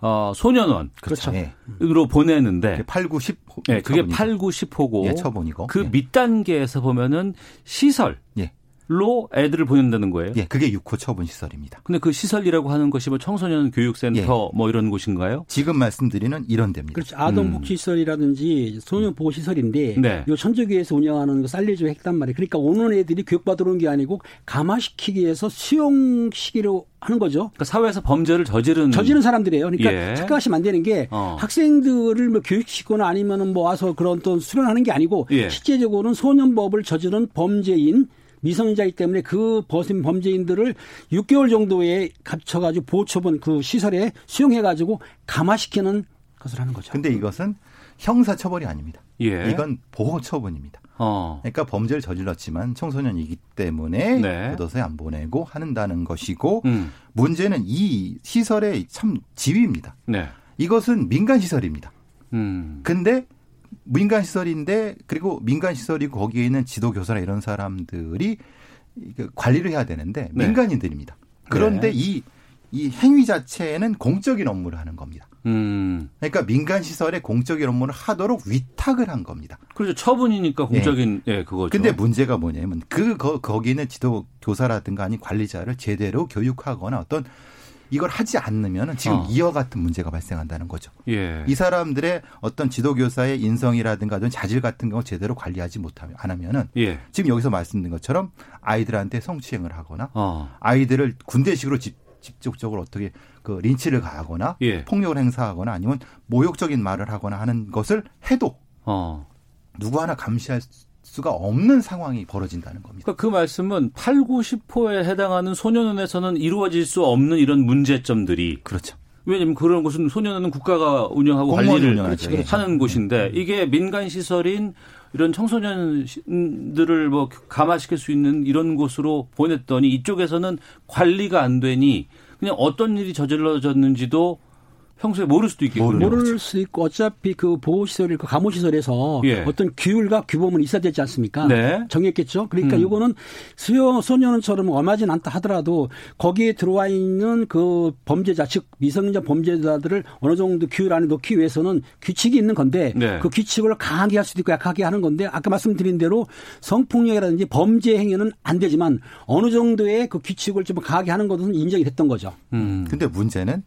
어, 소년원. 그렇죠. 예. 으로 보내는데. 8, 9, 10. 네, 그게 8, 9, 10호고. 예, 처분이고. 그 예. 밑단계에서 보면은 시설. 예. 시설로 애들을 보낸다는 거예요? 예, 그게 6호 처분 시설입니다. 근데 그 시설이라고 하는 것이 뭐 청소년 교육센터 예. 뭐 이런 곳인가요? 지금 말씀드리는 이런 데입니다. 그렇죠. 아동 복지 시설이라든지 소년 보호 시설인데 네. 요 천주교에서 운영하는 그 쌀레조에 했단 말이에요. 그러니까 오는 애들이 교육받으러 온 게 아니고 감화시키기 위해서 수용 시기로 하는 거죠. 그러니까 사회에서 범죄를 저지른 저지른 사람들이에요. 그러니까 예. 착각하시면 안 되는 게 어. 학생들을 뭐 교육시키거나 아니면은 뭐 와서 그런 또 수련하는 게 아니고 예. 실제적으로는 소년법을 저지른 범죄인 미성년자이기 때문에 그 범- 범죄인들을 6개월 정도에 갇혀가지고 보호처분 그 시설에 수용해가지고 감화시키는 것을 하는 거죠. 근데 이것은 형사 처벌이 아닙니다. 예. 이건 보호 처분입니다. 어. 그러니까 범죄를 저질렀지만 청소년이기 때문에 네. 교도소에 안 보내고 한다는 것이고 음. 문제는 이 시설의 참 지위입니다. 네. 이것은 민간 시설입니다. 음. 근데 민간 시설인데 그리고 민간 시설이고 거기에 있는 지도 교사나 이런 사람들이 이게 관리를 해야 되는데 네. 민간인들입니다. 그런데 네. 이, 이 행위 자체는 공적인 업무를 하는 겁니다. 음. 그러니까 민간 시설에 공적인 업무를 하도록 위탁을 한 겁니다. 그렇죠. 처분이니까 공적인 예, 그거죠. 근데 문제가 뭐냐면 그 거, 거기 있는 지도 교사라든가 아니 관리자를 제대로 교육하거나 어떤 이걸 하지 않으면 지금 어. 이와 같은 문제가 발생한다는 거죠. 예. 이 사람들의 어떤 지도 교사의 인성이라든가 어떤 자질 같은 경우 제대로 관리하지 못하면 안 하면은 예. 지금 여기서 말씀드린 것처럼 아이들한테 성추행을 하거나 어. 아이들을 군대식으로 집, 직접적으로 어떻게 그 린치를 가하거나 예. 폭력을 행사하거나 아니면 모욕적인 말을 하거나 하는 것을 해도 어. 누구 하나 감시할 수가 없는 상황이 벌어진다는 겁니다. 그러니까 그 말씀은 8, 90호에 해당하는 소년원에서는 이루어질 수 없는 이런 문제점들이 그렇죠. 왜냐하면 그런 곳은 소년원은 국가가 운영하고 관리를 운영하죠. 예. 하는 곳인데 이게 민간 시설인 이런 청소년들을 뭐 감화시킬 수 있는 이런 곳으로 보냈더니 이쪽에서는 관리가 안 되니 그냥 어떤 일이 저질러졌는지도 평소에 모를 수도 있겠군요. 모를 수 있고 어차피 그 보호시설, 그 감호시설에서 예. 어떤 규율과 규범은 있어야 되지 않습니까? 네. 정했겠죠. 그러니까 음. 이거는 수요 소년처럼 엄하진 않다 하더라도 거기에 들어와 있는 그 범죄자 즉 미성년자 범죄자들을 어느 정도 규율 안에 넣기 위해서는 규칙이 있는 건데 네. 그 규칙을 강하게 할 수도 있고 약하게 하는 건데 아까 말씀드린 대로 성폭력이라든지 범죄 행위는 안 되지만 어느 정도의 그 규칙을 좀 강하게 하는 것은 인정이 됐던 거죠. 음. 근데 문제는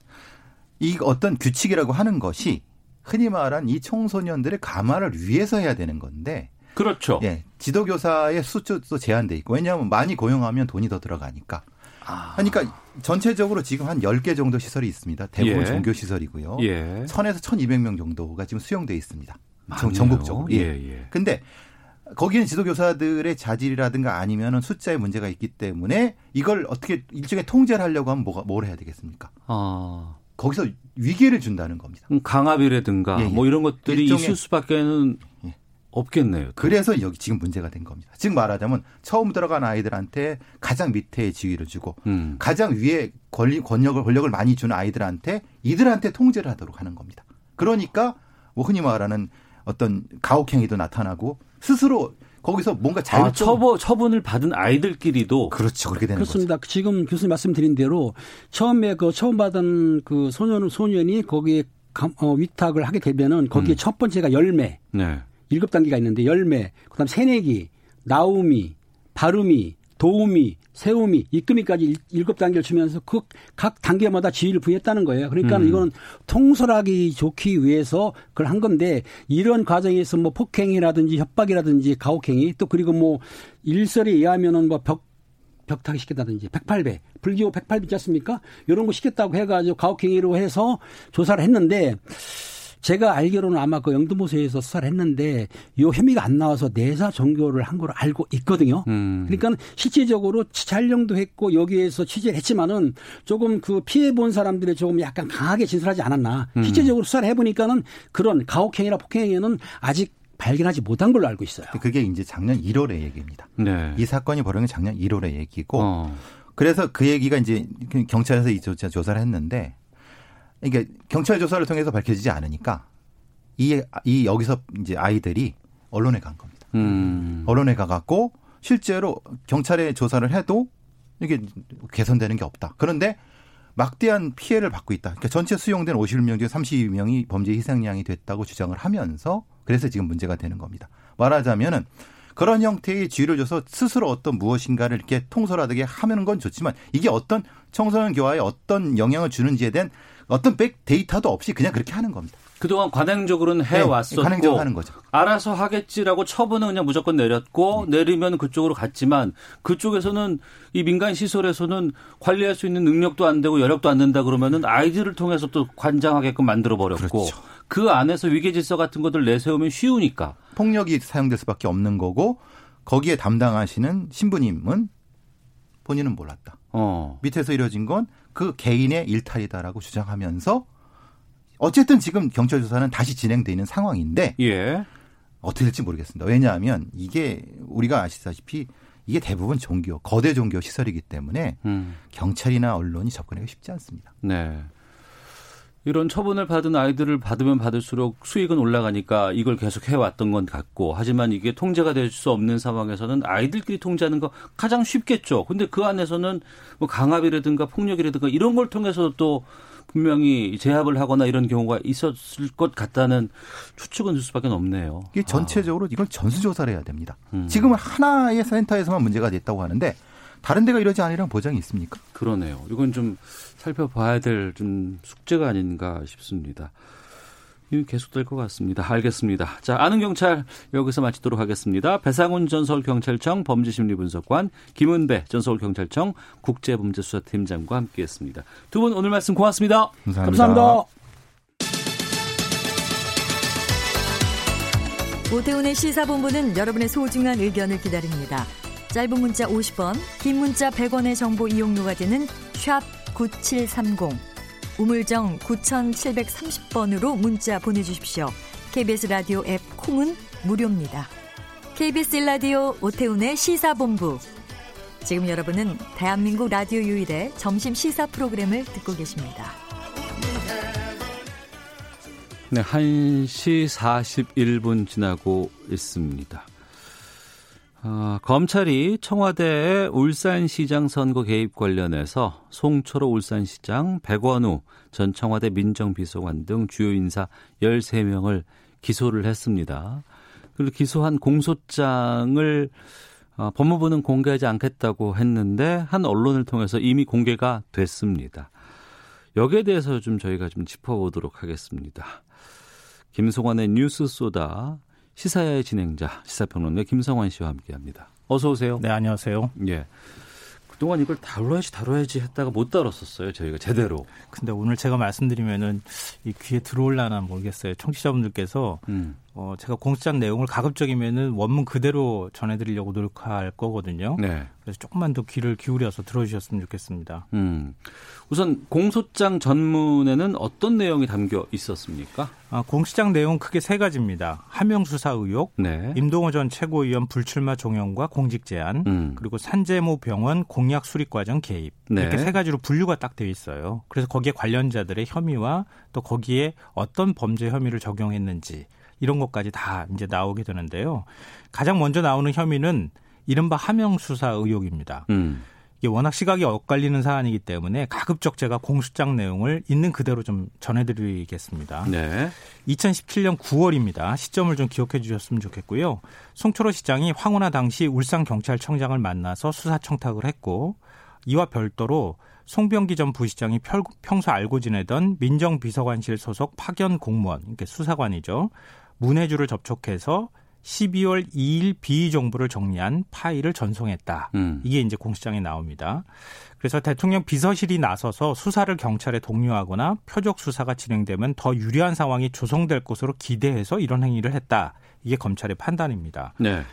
이 어떤 규칙이라고 하는 것이 흔히 말한 이 청소년들의 감화를 위해서 해야 되는 건데 그렇죠. 예, 지도교사의 수주도 제한돼 있고 왜냐하면 많이 고용하면 돈이 더 들어가니까. 아. 그러니까 전체적으로 지금 한 10개 정도 시설이 있습니다. 대부분 예. 종교 시설이고요. 예. 1000에서 1200명 정도가 지금 수용돼 있습니다. 전- 많네요. 전국적으로. 예, 예. 근데 거기는 지도교사들의 자질이라든가 아니면은 숫자의 문제가 있기 때문에 이걸 어떻게 일종의 통제를 하려고 하면 뭐가 뭘 해야 되겠습니까? 아. 거기서 위기를 준다는 겁니다. 강압이라든가 예, 예. 뭐 이런 것들이 있을 수밖에는 예. 없겠네요. 그래서 여기 지금 문제가 된 겁니다. 즉 말하자면 처음 들어간 아이들한테 가장 밑에 지위를 주고 음. 가장 위에 권리 권력을 권력을 많이 주는 아이들한테 이들한테 통제를 하도록 하는 겁니다. 그러니까 뭐 흔히 말하는 어떤 가혹행위도 나타나고 스스로 거기서 뭔가 아, 자율적 처분, 처분을 받은 아이들끼리도 그렇죠 그렇게 되는 거죠. 그렇습니다. 지금 교수님 말씀드린 대로 처음에 그 처음 받은 그 소년 소년이 거기에 감- 어, 위탁을 하게 되면은 거기에 음. 첫 번째가 열매, 네. 일곱 단계가 있는데 열매, 그다음 새내기, 나우미, 바름이, 도우미, 세우미, 일- 일곱 단계를 주면서 그 각 단계마다 지위를 부여했다는 거예요. 그러니까 음. 이거는 통솔하기 좋기 위해서 그걸 한 건데 이런 과정에서 뭐 폭행이라든지 협박이라든지 가혹행위 또 그리고 뭐 일설에 의하면은 뭐 벽, 벽타기 시켰다든지 108배, 불기호 108배 있지 않습니까? 이런 거 시켰다고 해가지고 가혹행위로 해서 조사를 했는데 제가 알기로는 아마 그 영등포소에서 수사를 했는데 이 혐의가 안 나와서 내사 종교를 한 걸로 알고 있거든요. 음. 그러니까 실제적으로 촬영도 했고 여기에서 취재를 했지만은 조금 그 피해 본 사람들이 조금 약간 강하게 진술하지 않았나. 음. 실제적으로 수사를 해보니까는 그런 가혹행위나 폭행행위는 아직 발견하지 못한 걸로 알고 있어요. 그게 이제 작년 1월의 얘기입니다. 네. 이 사건이 벌어진 게 작년 1월의 얘기고 어. 그래서 그 얘기가 이제 경찰에서 이 조사, 조사를 했는데 이게 경찰 조사를 통해서 밝혀지지 않으니까 이, 이 여기서 이제 아이들이 언론에 간 겁니다. 음. 언론에 가갖고 실제로 경찰의 조사를 해도 이게 개선되는 게 없다. 그런데 막대한 피해를 받고 있다. 그러니까 전체 수용된 51명 중에 32명이 범죄 희생양이 됐다고 주장을 하면서 그래서 지금 문제가 되는 겁니다. 말하자면은 그런 형태의 지위를 줘서 스스로 어떤 무엇인가를 이렇게 통솔하게 하면 건 좋지만 이게 어떤 청소년 교화에 어떤 영향을 주는지에 대한 어떤 백 데이터도 없이 그냥 그렇게 하는 겁니다. 그동안 관행적으로는 해왔었고 네, 관행적으로 하는 거죠. 알아서 하겠지라고 처분은 그냥 무조건 내렸고 네. 내리면 그쪽으로 갔지만 그쪽에서는 이 민간 시설에서는 관리할 수 있는 능력도 안 되고 여력도 안 된다 그러면은 아이들을 통해서 또 관장하게끔 만들어 버렸고 그렇죠. 그 안에서 위계 질서 같은 것들 내세우면 쉬우니까 폭력이 사용될 수밖에 없는 거고 거기에 담당하시는 신부님은 본인은 몰랐다. 어. 밑에서 이뤄진 건 그 개인의 일탈이다라고 주장하면서 어쨌든 지금 경찰 조사는 다시 진행돼 있는 상황인데 예. 어떻게 될지 모르겠습니다. 왜냐하면 이게 우리가 아시다시피 이게 대부분 종교, 거대 종교 시설이기 때문에 음. 경찰이나 언론이 접근하기 쉽지 않습니다. 네. 이런 처분을 받은 아이들을 받으면 받을수록 수익은 올라가니까 이걸 계속 해왔던 건 같고 하지만 이게 통제가 될 수 없는 상황에서는 아이들끼리 통제하는 거 가장 쉽겠죠. 근데 그 안에서는 뭐 강압이라든가 폭력이라든가 이런 걸 통해서 또 분명히 제압을 하거나 이런 경우가 있었을 것 같다는 추측은 들 수밖에 없네요. 이게 전체적으로 이걸 전수조사를 해야 됩니다. 음. 지금은 하나의 센터에서만 문제가 됐다고 하는데 다른 데가 이러지 않으리란 보장이 있습니까? 그러네요. 이건 좀 살펴봐야 될 좀 숙제가 아닌가 싶습니다. 계속될 것 같습니다. 알겠습니다. 자, 아는 경찰 여기서 마치도록 하겠습니다. 배상훈 전 서울경찰청 범죄심리분석관, 김은배 전 서울경찰청 국제범죄수사팀장과 함께했습니다. 두 분 오늘 말씀 고맙습니다. 감사합니다. 감사합니다. 오태훈의 시사본부는 여러분의 소중한 의견을 기다립니다. 짧은 문자 50원, 긴 문자 100원의 정보 이용료가 되는 샵 9730, 우물정 9730번으로 문자 보내주십시오. KBS 라디오 앱 콩은 무료입니다. KBS 라디오 오태훈의 시사본부. 지금 여러분은 대한민국 라디오 유일의 점심 시사 프로그램을 듣고 계십니다. 네, 1시 41분 지나고 있습니다. 어, 검찰이 청와대의 울산시장 선거 개입 관련해서 송철호 울산시장, 백원우 전 청와대 민정비서관 등 주요 인사 13명을 기소를 했습니다. 그리고 기소한 공소장을 어, 법무부는 공개하지 않겠다고 했는데 한 언론을 통해서 이미 공개가 됐습니다. 여기에 대해서 좀 저희가 좀 짚어보도록 하겠습니다. 김성환의 뉴스 소다 시사의 진행자 시사평론가 김성환 씨와 함께합니다. 어서 오세요. 네 안녕하세요. 예. 그동안 이걸 다뤄야지 다뤄야지 했다가 못 다뤘었어요 저희가 제대로. 근데 오늘 제가 말씀드리면은 이 귀에 들어올라나 모르겠어요. 청취자분들께서 음. 어 제가 공수장 내용을 가급적이면은 원문 그대로 전해드리려고 노력할 거거든요. 네. 그래서 조금만 더 귀를 기울여서 들어주셨으면 좋겠습니다. 음. 우선 공소장 전문에는 어떤 내용이 담겨 있었습니까? 아, 공수장 내용 크게 세 가지입니다. 하명 수사 의혹, 네. 임동호 전 최고위원 불출마 종용과 공직 제한, 음. 그리고 산재모 병원 공약 수립 과정 개입 네. 이렇게 세 가지로 분류가 딱 되어 있어요. 그래서 거기에 관련자들의 혐의와 또 거기에 어떤 범죄 혐의를 적용했는지 이런 것까지 다 이제 나오게 되는데요. 가장 먼저 나오는 혐의는 이른바 하명 수사 의혹입니다. 음. 이게 워낙 시각이 엇갈리는 사안이기 때문에 가급적 제가 공수장 내용을 있는 그대로 좀 전해드리겠습니다. 네. 2017년 9월입니다. 시점을 좀 기억해 주셨으면 좋겠고요. 송철호 시장이 황운하 당시 울산경찰청장을 만나서 수사 청탁을 했고 이와 별도로 송병기 전 부시장이 평소 알고 지내던 민정비서관실 소속 파견 공무원, 그러니까 수사관이죠. 문해주를 접촉해서 12월 2일 비의 정보를 정리한 파일을 전송했다. 음. 이게 이제 공수장에 나옵니다. 그래서 대통령 비서실이 나서서 수사를 경찰에 독려하거나 표적 수사가 진행되면 더 유리한 상황이 조성될 것으로 기대해서 이런 행위를 했다. 이게 검찰의 판단입니다. 네.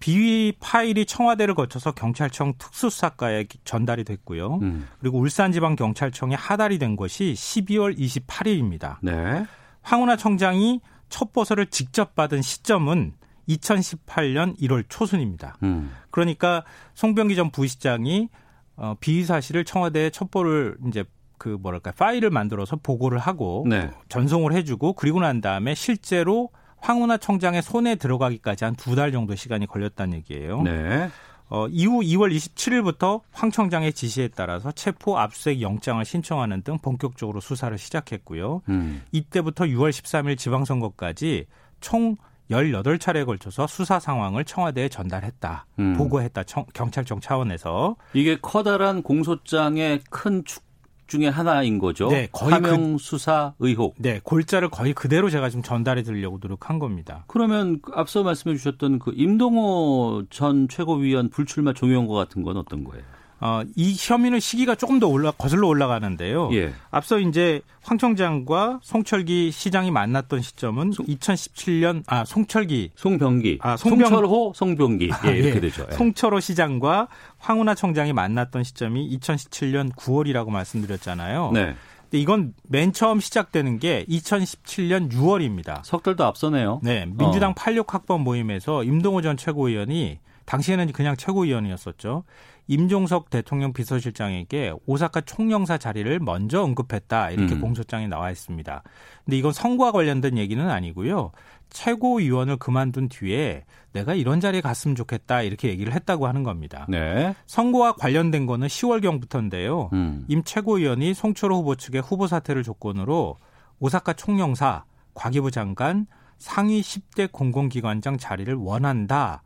비위 파일이 청와대를 거쳐서 경찰청 특수수사과에 전달이 됐고요. 음. 그리고 울산지방경찰청에 하달이 된 것이 12월 28일입니다. 네. 황운하 청장이 첩보서를 직접 받은 시점은 2018년 1월 초순입니다. 음. 그러니까 송병기 전 부시장이 어, 비위 사실을 청와대에 첩보를 이제 그 뭐랄까 파일을 만들어서 보고를 하고 네. 전송을 해주고 그리고 난 다음에 실제로 황운하 청장의 손에 들어가기까지 한 두 달 정도 시간이 걸렸다는 얘기예요. 네. 어, 이후 2월 27일부터 황 청장의 지시에 따라서 체포 압수수색 영장을 신청하는 등 본격적으로 수사를 시작했고요. 음. 이때부터 6월 13일 지방선거까지 총 18차례에 걸쳐서 수사 상황을 청와대에 전달했다. 음. 보고했다. 청, 경찰청 차원에서. 이게 커다란 공소장의 큰 축 중에 하나인 거죠. 네, 거의 하명 그- 수사 의혹. 네, 골자를 거의 그대로 제가 지금 전달해 드리려고 노력한 겁니다. 그러면 그 앞서 말씀해 주셨던 그 임동호 전 최고위원 불출마 종용거 같은 건 어떤 거예요? 어, 이 혐의는 시기가 조금 더 올라 거슬러 올라가는데요. 예. 앞서 이제 황 청장과 송철기 시장이 만났던 시점은 2017년 아 송철기 송병기, 아, 송병- 송철호, 송병기 예, 아, 이렇게 예. 되죠. 예. 송철호 시장과 황운하 청장이 만났던 시점이 2017년 9월이라고 말씀드렸잖아요. 네. 근데 이건 맨 처음 시작되는 게 2017년 6월입니다. 석 달도 앞서네요. 네, 민주당 어. 86학번 모임에서 임동호 전 최고위원이 당시에는 그냥 최고위원이었었죠. 임종석 대통령 비서실장에게 오사카 총영사 자리를 먼저 언급했다 이렇게 음. 공소장에 나와 있습니다. 근데 이건 선거와 관련된 얘기는 아니고요. 최고위원을 그만둔 뒤에 내가 이런 자리에 갔으면 좋겠다 이렇게 얘기를 했다고 하는 겁니다. 네. 선거와 관련된 거는 10월경부터인데요. 음. 임 최고위원이 송철호 후보 측의 후보 사퇴를 조건으로 오사카 총영사, 과기부 장관, 상위 10대 공공기관장 자리를 원한다.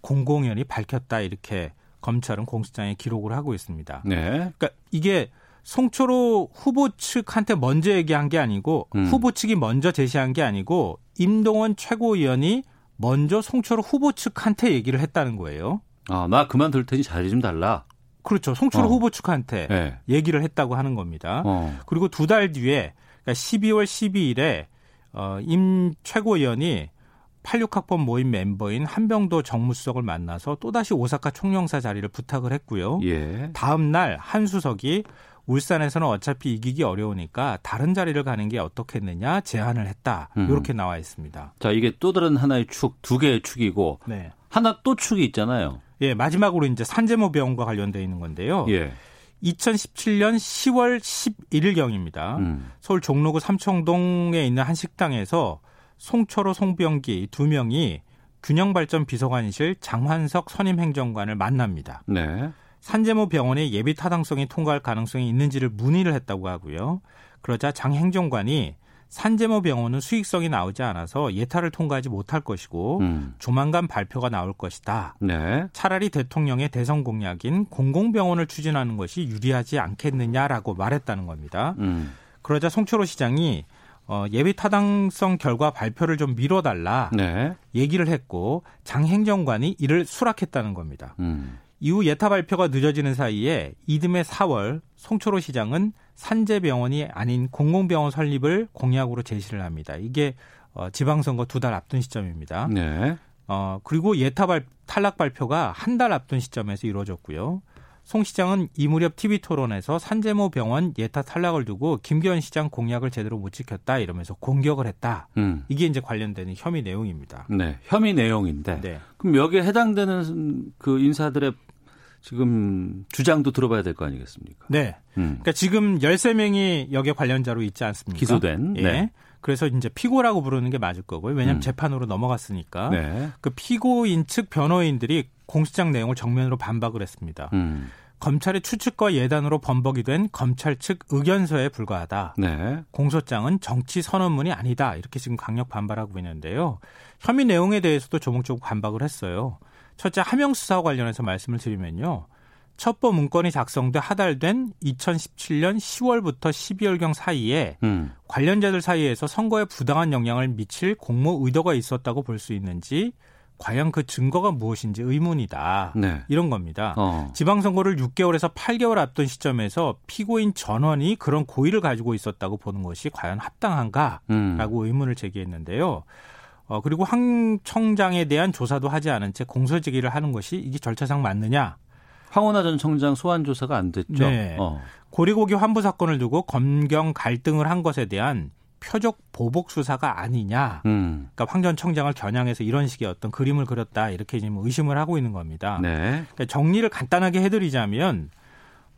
공공연히 밝혔다 이렇게 검찰은 공소장에 기록을 하고 있습니다. 네. 그러니까 이게 송철호 후보 측한테 먼저 얘기한 게 아니고 음. 후보 측이 먼저 제시한 게 아니고 임동원 최고위원이 먼저 송철호 후보 측한테 얘기를 했다는 거예요. 아, 나 그만둘 테니 자리 좀 달라. 그렇죠. 송철호 어. 후보 측한테 네. 얘기를 했다고 하는 겁니다. 어. 그리고 두 달 뒤에 그러니까 12월 12일에 어, 임 최고위원이 86학번 모임 멤버인 한병도 정무수석을 만나서 또다시 오사카 총영사 자리를 부탁을 했고요. 예. 다음 날 한수석이 울산에서는 어차피 이기기 어려우니까 다른 자리를 가는 게 어떻겠느냐 제안을 했다. 음. 이렇게 나와 있습니다. 자, 이게 또 다른 하나의 축, 두 개의 축이고 네. 하나 또 축이 있잖아요. 예, 마지막으로 이제 산재모 병원과 관련돼 있는 건데요. 예. 2017년 10월 11일경입니다. 음. 서울 종로구 삼청동에 있는 한 식당에서 송철호, 송병기 두 명이 균형발전 비서관실 장환석 선임 행정관을 만납니다. 네. 산재모 병원의 예비 타당성이 통과할 가능성이 있는지를 문의를 했다고 하고요. 그러자 장 행정관이 산재모 병원은 수익성이 나오지 않아서 예타를 통과하지 못할 것이고 음. 조만간 발표가 나올 것이다. 네. 차라리 대통령의 대선 공약인 공공병원을 추진하는 것이 유리하지 않겠느냐라고 말했다는 겁니다. 음. 그러자 송철호 시장이 어, 예비 타당성 결과 발표를 좀 미뤄달라 네. 얘기를 했고 장 행정관이 이를 수락했다는 겁니다. 음. 이후 예타 발표가 늦어지는 사이에 이듬해 4월 송철호 시장은 산재병원이 아닌 공공병원 설립을 공약으로 제시를 합니다. 이게 어, 지방선거 두 달 앞둔 시점입니다. 네. 어, 그리고 예타 발, 탈락 발표가 한 달 앞둔 시점에서 이루어졌고요. 송 시장은 이 무렵 TV 토론에서 산재모 병원 예타 탈락을 두고 김기현 시장 공약을 제대로 못 지켰다 이러면서 공격을 했다. 음. 이게 이제 관련되는 혐의 내용입니다. 네. 혐의 내용인데. 네. 그럼 여기에 해당되는 그 인사들의 지금 주장도 들어봐야 될 거 아니겠습니까? 네. 음. 그러니까 지금 13명이 여기에 관련자로 있지 않습니까? 기소된. 예. 네. 그래서 이제 피고라고 부르는 게 맞을 거고요. 왜냐하면 음. 재판으로 넘어갔으니까. 네. 그 피고인 측 변호인들이 공소장 내용을 정면으로 반박을 했습니다. 음. 검찰의 추측과 예단으로 번복이 된 검찰 측 의견서에 불과하다. 네. 공소장은 정치 선언문이 아니다. 이렇게 지금 강력 반발하고 있는데요. 혐의 내용에 대해서도 조목조목 반박을 했어요. 첫째 하명 수사와 관련해서 말씀을 드리면요. 첩보 문건이 작성돼 하달된 2017년 10월부터 12월경 사이에 음. 관련자들 사이에서 선거에 부당한 영향을 미칠 공모 의도가 있었다고 볼 수 있는지 과연 그 증거가 무엇인지 의문이다. 네. 이런 겁니다. 어. 지방선거를 6개월에서 8개월 앞둔 시점에서 피고인 전원이 그런 고의를 가지고 있었다고 보는 것이 과연 합당한가라고 음. 의문을 제기했는데요. 어, 그리고 황 청장에 대한 조사도 하지 않은 채 공소제기를 하는 것이 이게 절차상 맞느냐. 황원하 전 청장 소환 조사가 안 됐죠. 네. 어. 고리고기 환부 사건을 두고 검경 갈등을 한 것에 대한 표적 보복 수사가 아니냐. 음. 그러니까 황 전 청장을 겨냥해서 이런 식의 어떤 그림을 그렸다 이렇게 지금 의심을 하고 있는 겁니다. 네. 그러니까 정리를 간단하게 해드리자면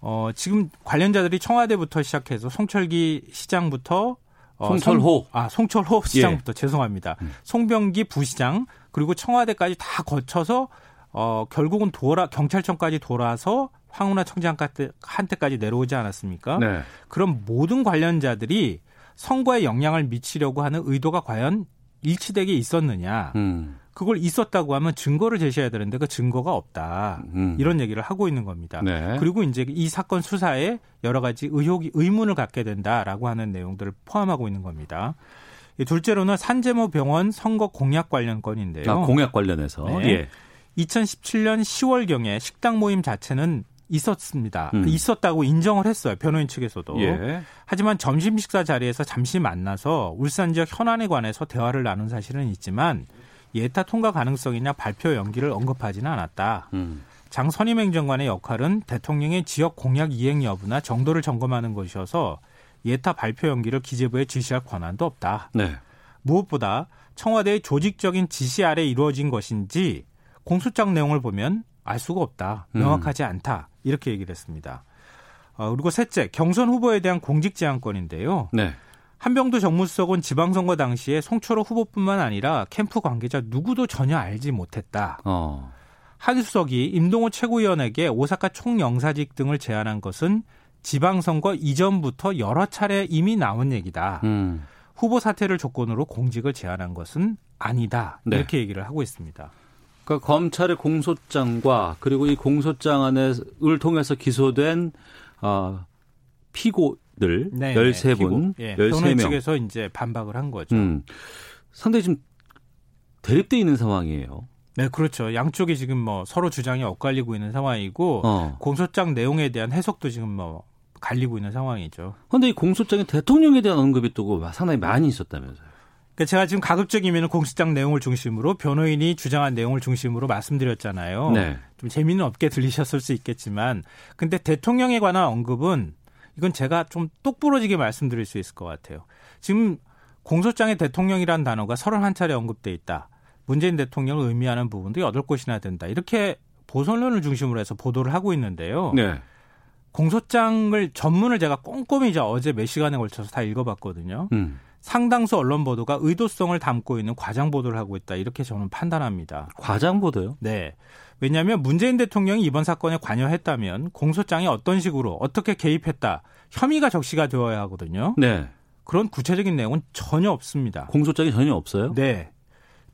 어, 지금 관련자들이 청와대부터 시작해서 송철기 시장부터 어, 송철호. 송, 아 송철호 시장부터 죄송합니다. 음. 송병기 부시장 그리고 청와대까지 다 거쳐서 어, 결국은 돌아 경찰청까지 돌아서 황운하 청장한테까지 내려오지 않았습니까? 네. 그럼 모든 관련자들이 선거에 영향을 미치려고 하는 의도가 과연 일치되게 있었느냐. 음. 그걸 있었다고 하면 증거를 제시해야 되는데 그 증거가 없다. 음. 이런 얘기를 하고 있는 겁니다. 네. 그리고 이제 이 사건 수사에 여러 가지 의혹이 의문을 갖게 된다라고 하는 내용들을 포함하고 있는 겁니다. 이 둘째로는 산재모 병원 선거 공약 관련 건인데요. 아, 공약 관련해서. 네. 예. 2017년 10월경에 식당 모임 자체는 있었습니다. 음. 있었다고 인정을 했어요. 변호인 측에서도. 예. 하지만 점심 식사 자리에서 잠시 만나서 울산 지역 현안에 관해서 대화를 나눈 사실은 있지만 예타 통과 가능성이나 발표 연기를 언급하지는 않았다. 음. 장 선임 행정관의 역할은 대통령의 지역 공약 이행 여부나 정도를 점검하는 것이어서 예타 발표 연기를 기재부에 지시할 권한도 없다. 네. 무엇보다 청와대의 조직적인 지시 아래 이루어진 것인지 공소장 내용을 보면 알 수가 없다. 음. 명확하지 않다. 이렇게 얘기를 했습니다. 어, 그리고 셋째, 경선 후보에 대한 공직 제한권인데요. 네. 한병도 정무수석은 지방선거 당시에 송철호 후보뿐만 아니라 캠프 관계자 누구도 전혀 알지 못했다. 어. 한 수석이 임동호 최고위원에게 오사카 총영사직 등을 제안한 것은 지방선거 이전부터 여러 차례 이미 나온 얘기다. 음. 후보 사퇴를 조건으로 공직을 제안한 것은 아니다. 네. 이렇게 얘기를 하고 있습니다. 그러니까 검찰의 공소장과 그리고 이 공소장 안에를 통해서 기소된 어, 피고들 네, 13분, 네, 피고. 예, 변호인 13명. 측에서 이제 반박을 한 거죠. 음. 상당히 좀 대립돼 있는 상황이에요. 네, 그렇죠. 양쪽이 지금 뭐 서로 주장이 엇갈리고 있는 상황이고 어. 공소장 내용에 대한 해석도 지금 뭐 갈리고 있는 상황이죠. 그런데 이 공소장에 대통령에 대한 언급이 또 상당히 많이 있었다면서요. 그러니까 제가 지금 가급적이면 공소장 내용을 중심으로 변호인이 주장한 내용을 중심으로 말씀드렸잖아요. 네. 좀 재미는 없게 들리셨을 수 있겠지만 근데 대통령에 관한 언급은 이건 제가 좀 똑부러지게 말씀드릴 수 있을 것 같아요. 지금 공소장에 대통령이라는 단어가 31차례 언급돼 있다. 문재인 대통령을 의미하는 부분도 8곳이나 된다. 이렇게 보선론을 중심으로 해서 보도를 하고 있는데요. 네. 공소장을 전문을 제가 꼼꼼히 이제 어제 몇 시간에 걸쳐서 다 읽어봤거든요. 음. 상당수 언론 보도가 의도성을 담고 있는 과장 보도를 하고 있다. 이렇게 저는 판단합니다. 과장 보도요? 네. 왜냐하면 문재인 대통령이 이번 사건에 관여했다면 공소장이 어떤 식으로 어떻게 개입했다 혐의가 적시가 되어야 하거든요. 네. 그런 구체적인 내용은 전혀 없습니다. 공소장이 전혀 없어요? 네.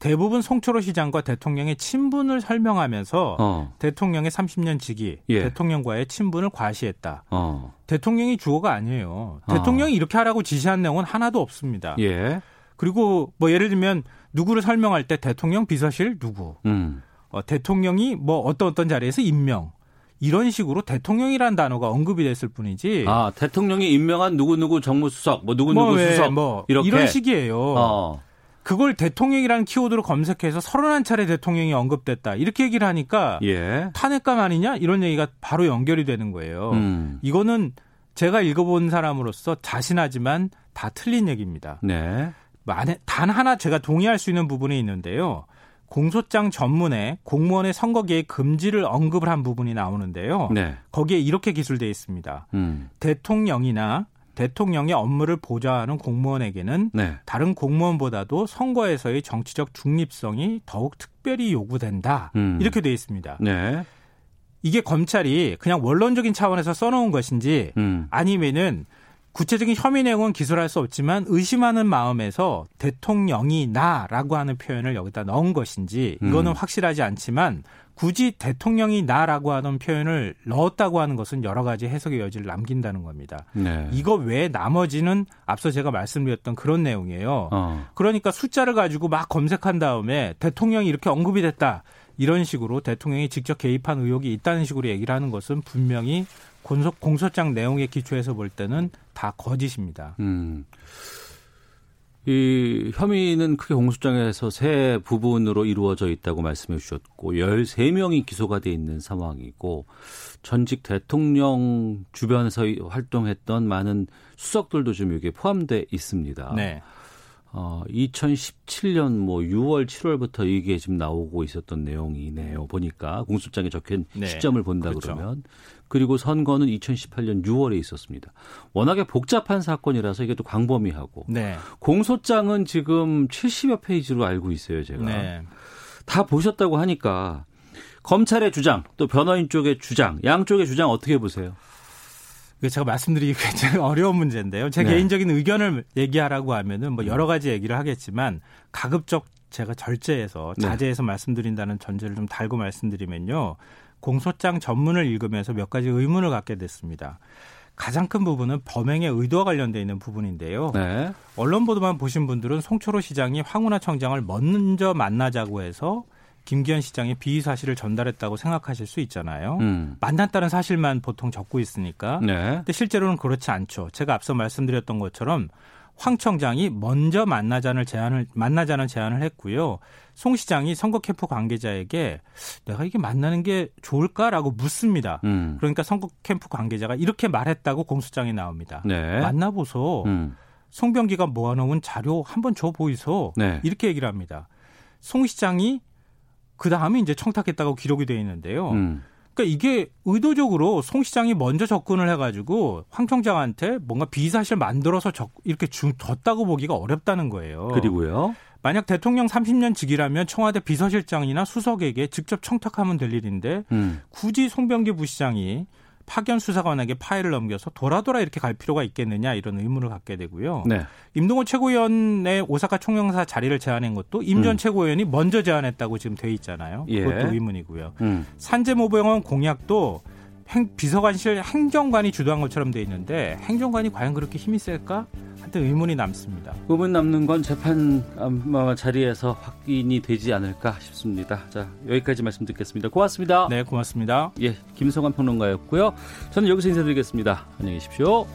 대부분 송철호 시장과 대통령의 친분을 설명하면서 어. 대통령의 30년 직위, 예. 대통령과의 친분을 과시했다. 어. 대통령이 주어가 아니에요. 어. 대통령이 이렇게 하라고 지시한 내용은 하나도 없습니다. 예. 그리고 뭐 예를 들면 누구를 설명할 때 대통령 비서실 누구, 음. 어, 대통령이 뭐 어떤 어떤 자리에서 임명 이런 식으로 대통령이라는 단어가 언급이 됐을 뿐이지. 아, 대통령이 임명한 누구 누구 정무수석, 뭐 누구 누구 뭐 왜, 수석 뭐 이렇게 이런 식이에요. 어. 그걸 대통령이라는 키워드로 검색해서 31차례 대통령이 언급됐다. 이렇게 얘기를 하니까 예. 탄핵감 아니냐? 이런 얘기가 바로 연결이 되는 거예요. 음. 이거는 제가 읽어본 사람으로서 자신하지만 다 틀린 얘기입니다. 네. 단 하나 제가 동의할 수 있는 부분이 있는데요. 공소장 전문에 공무원의 선거 개입 금지를 언급을 한 부분이 나오는데요. 네. 거기에 이렇게 기술되어 있습니다. 음. 대통령이나 대통령의 업무를 보좌하는 공무원에게는 네. 다른 공무원보다도 선거에서의 정치적 중립성이 더욱 특별히 요구된다. 음. 이렇게 되어 있습니다. 네. 이게 검찰이 그냥 원론적인 차원에서 써놓은 것인지 음. 아니면은 구체적인 혐의 내용은 기술할 수 없지만 의심하는 마음에서 대통령이 나라고 하는 표현을 여기다 넣은 것인지 이거는 음. 확실하지 않지만 굳이 대통령이 나라고 하는 표현을 넣었다고 하는 것은 여러 가지 해석의 여지를 남긴다는 겁니다. 네. 이거 외에 나머지는 앞서 제가 말씀드렸던 그런 내용이에요. 어. 그러니까 숫자를 가지고 막 검색한 다음에 대통령이 이렇게 언급이 됐다. 이런 식으로 대통령이 직접 개입한 의혹이 있다는 식으로 얘기를 하는 것은 분명히 공소, 공소장 내용에 기초해서 볼 때는 다 거짓입니다. 음. 이 혐의는 크게 공소장에서 세 부분으로 이루어져 있다고 말씀해 주셨고 13명이 기소가 돼 있는 상황이고 전직 대통령 주변에서 활동했던 많은 수석들도 좀 여기에 포함돼 있습니다. 네. 어, 2017년 뭐 6월, 7월부터 이게 지금 나오고 있었던 내용이네요. 보니까 공소장에 적힌 네. 시점을 본다 그렇죠. 그러면 그리고 선거는 2018년 6월에 있었습니다. 워낙에 복잡한 사건이라서 이게 또 광범위하고 네. 공소장은 지금 70여 페이지로 알고 있어요, 제가. 네. 다 보셨다고 하니까 검찰의 주장, 또 변호인 쪽의 주장, 양쪽의 주장 어떻게 보세요? 제가 말씀드리기 굉장히 어려운 문제인데요. 제 네. 개인적인 의견을 얘기하라고 하면은 뭐 여러 가지 얘기를 하겠지만 가급적 제가 절제해서 네. 자제해서 말씀드린다는 전제를 좀 달고 말씀드리면요. 공소장 전문을 읽으면서 몇 가지 의문을 갖게 됐습니다. 가장 큰 부분은 범행의 의도와 관련돼 있는 부분인데요. 네. 언론 보도만 보신 분들은 송초로 시장이 황운하 청장을 먼저 만나자고 해서 김기현 시장의 비위 사실을 전달했다고 생각하실 수 있잖아요. 음. 만났다는 사실만 보통 적고 있으니까. 네. 근데 실제로는 그렇지 않죠. 제가 앞서 말씀드렸던 것처럼 황 청장이 먼저 만나자는 제안을 만나자는 제안을 했고요. 송 시장이 선거 캠프 관계자에게 내가 이게 만나는 게 좋을까라고 묻습니다. 음. 그러니까 선거 캠프 관계자가 이렇게 말했다고 공소장에 나옵니다. 네. 만나보소. 음. 송병기가 모아놓은 자료 한번 줘 보이소. 네. 이렇게 얘기를 합니다. 송 시장이 그 다음에 이제 청탁했다고 기록이 되어 있는데요. 음. 그러니까 이게 의도적으로 송 시장이 먼저 접근을 해가지고 황 청장한테 뭔가 비사실 만들어서 적, 이렇게 주, 줬다고 보기가 어렵다는 거예요. 그리고요. 만약 대통령 30년 직이라면 청와대 비서실장이나 수석에게 직접 청탁하면 될 일인데 음. 굳이 송병기 부시장이 파견 수사관에게 파일을 넘겨서 돌아돌아 이렇게 갈 필요가 있겠느냐 이런 의문을 갖게 되고요. 네. 임동호 최고위원의 오사카 총영사 자리를 제안한 것도 임전 음. 최고위원이 먼저 제안했다고 지금 돼 있잖아요. 예. 그것도 의문이고요. 음. 산재모병원 공약도 행- 비서관실 행정관이 주도한 것처럼 돼 있는데 행정관이 과연 그렇게 힘이 셀까? 하여튼 의문이 남습니다. 의문 남는 건 재판 아마 자리에서 확인이 되지 않을까 싶습니다. 자, 여기까지 말씀 듣겠습니다. 고맙습니다. 네, 고맙습니다. 예, 김성환 평론가였고요. 저는 여기서 인사드리겠습니다. 안녕히 계십시오.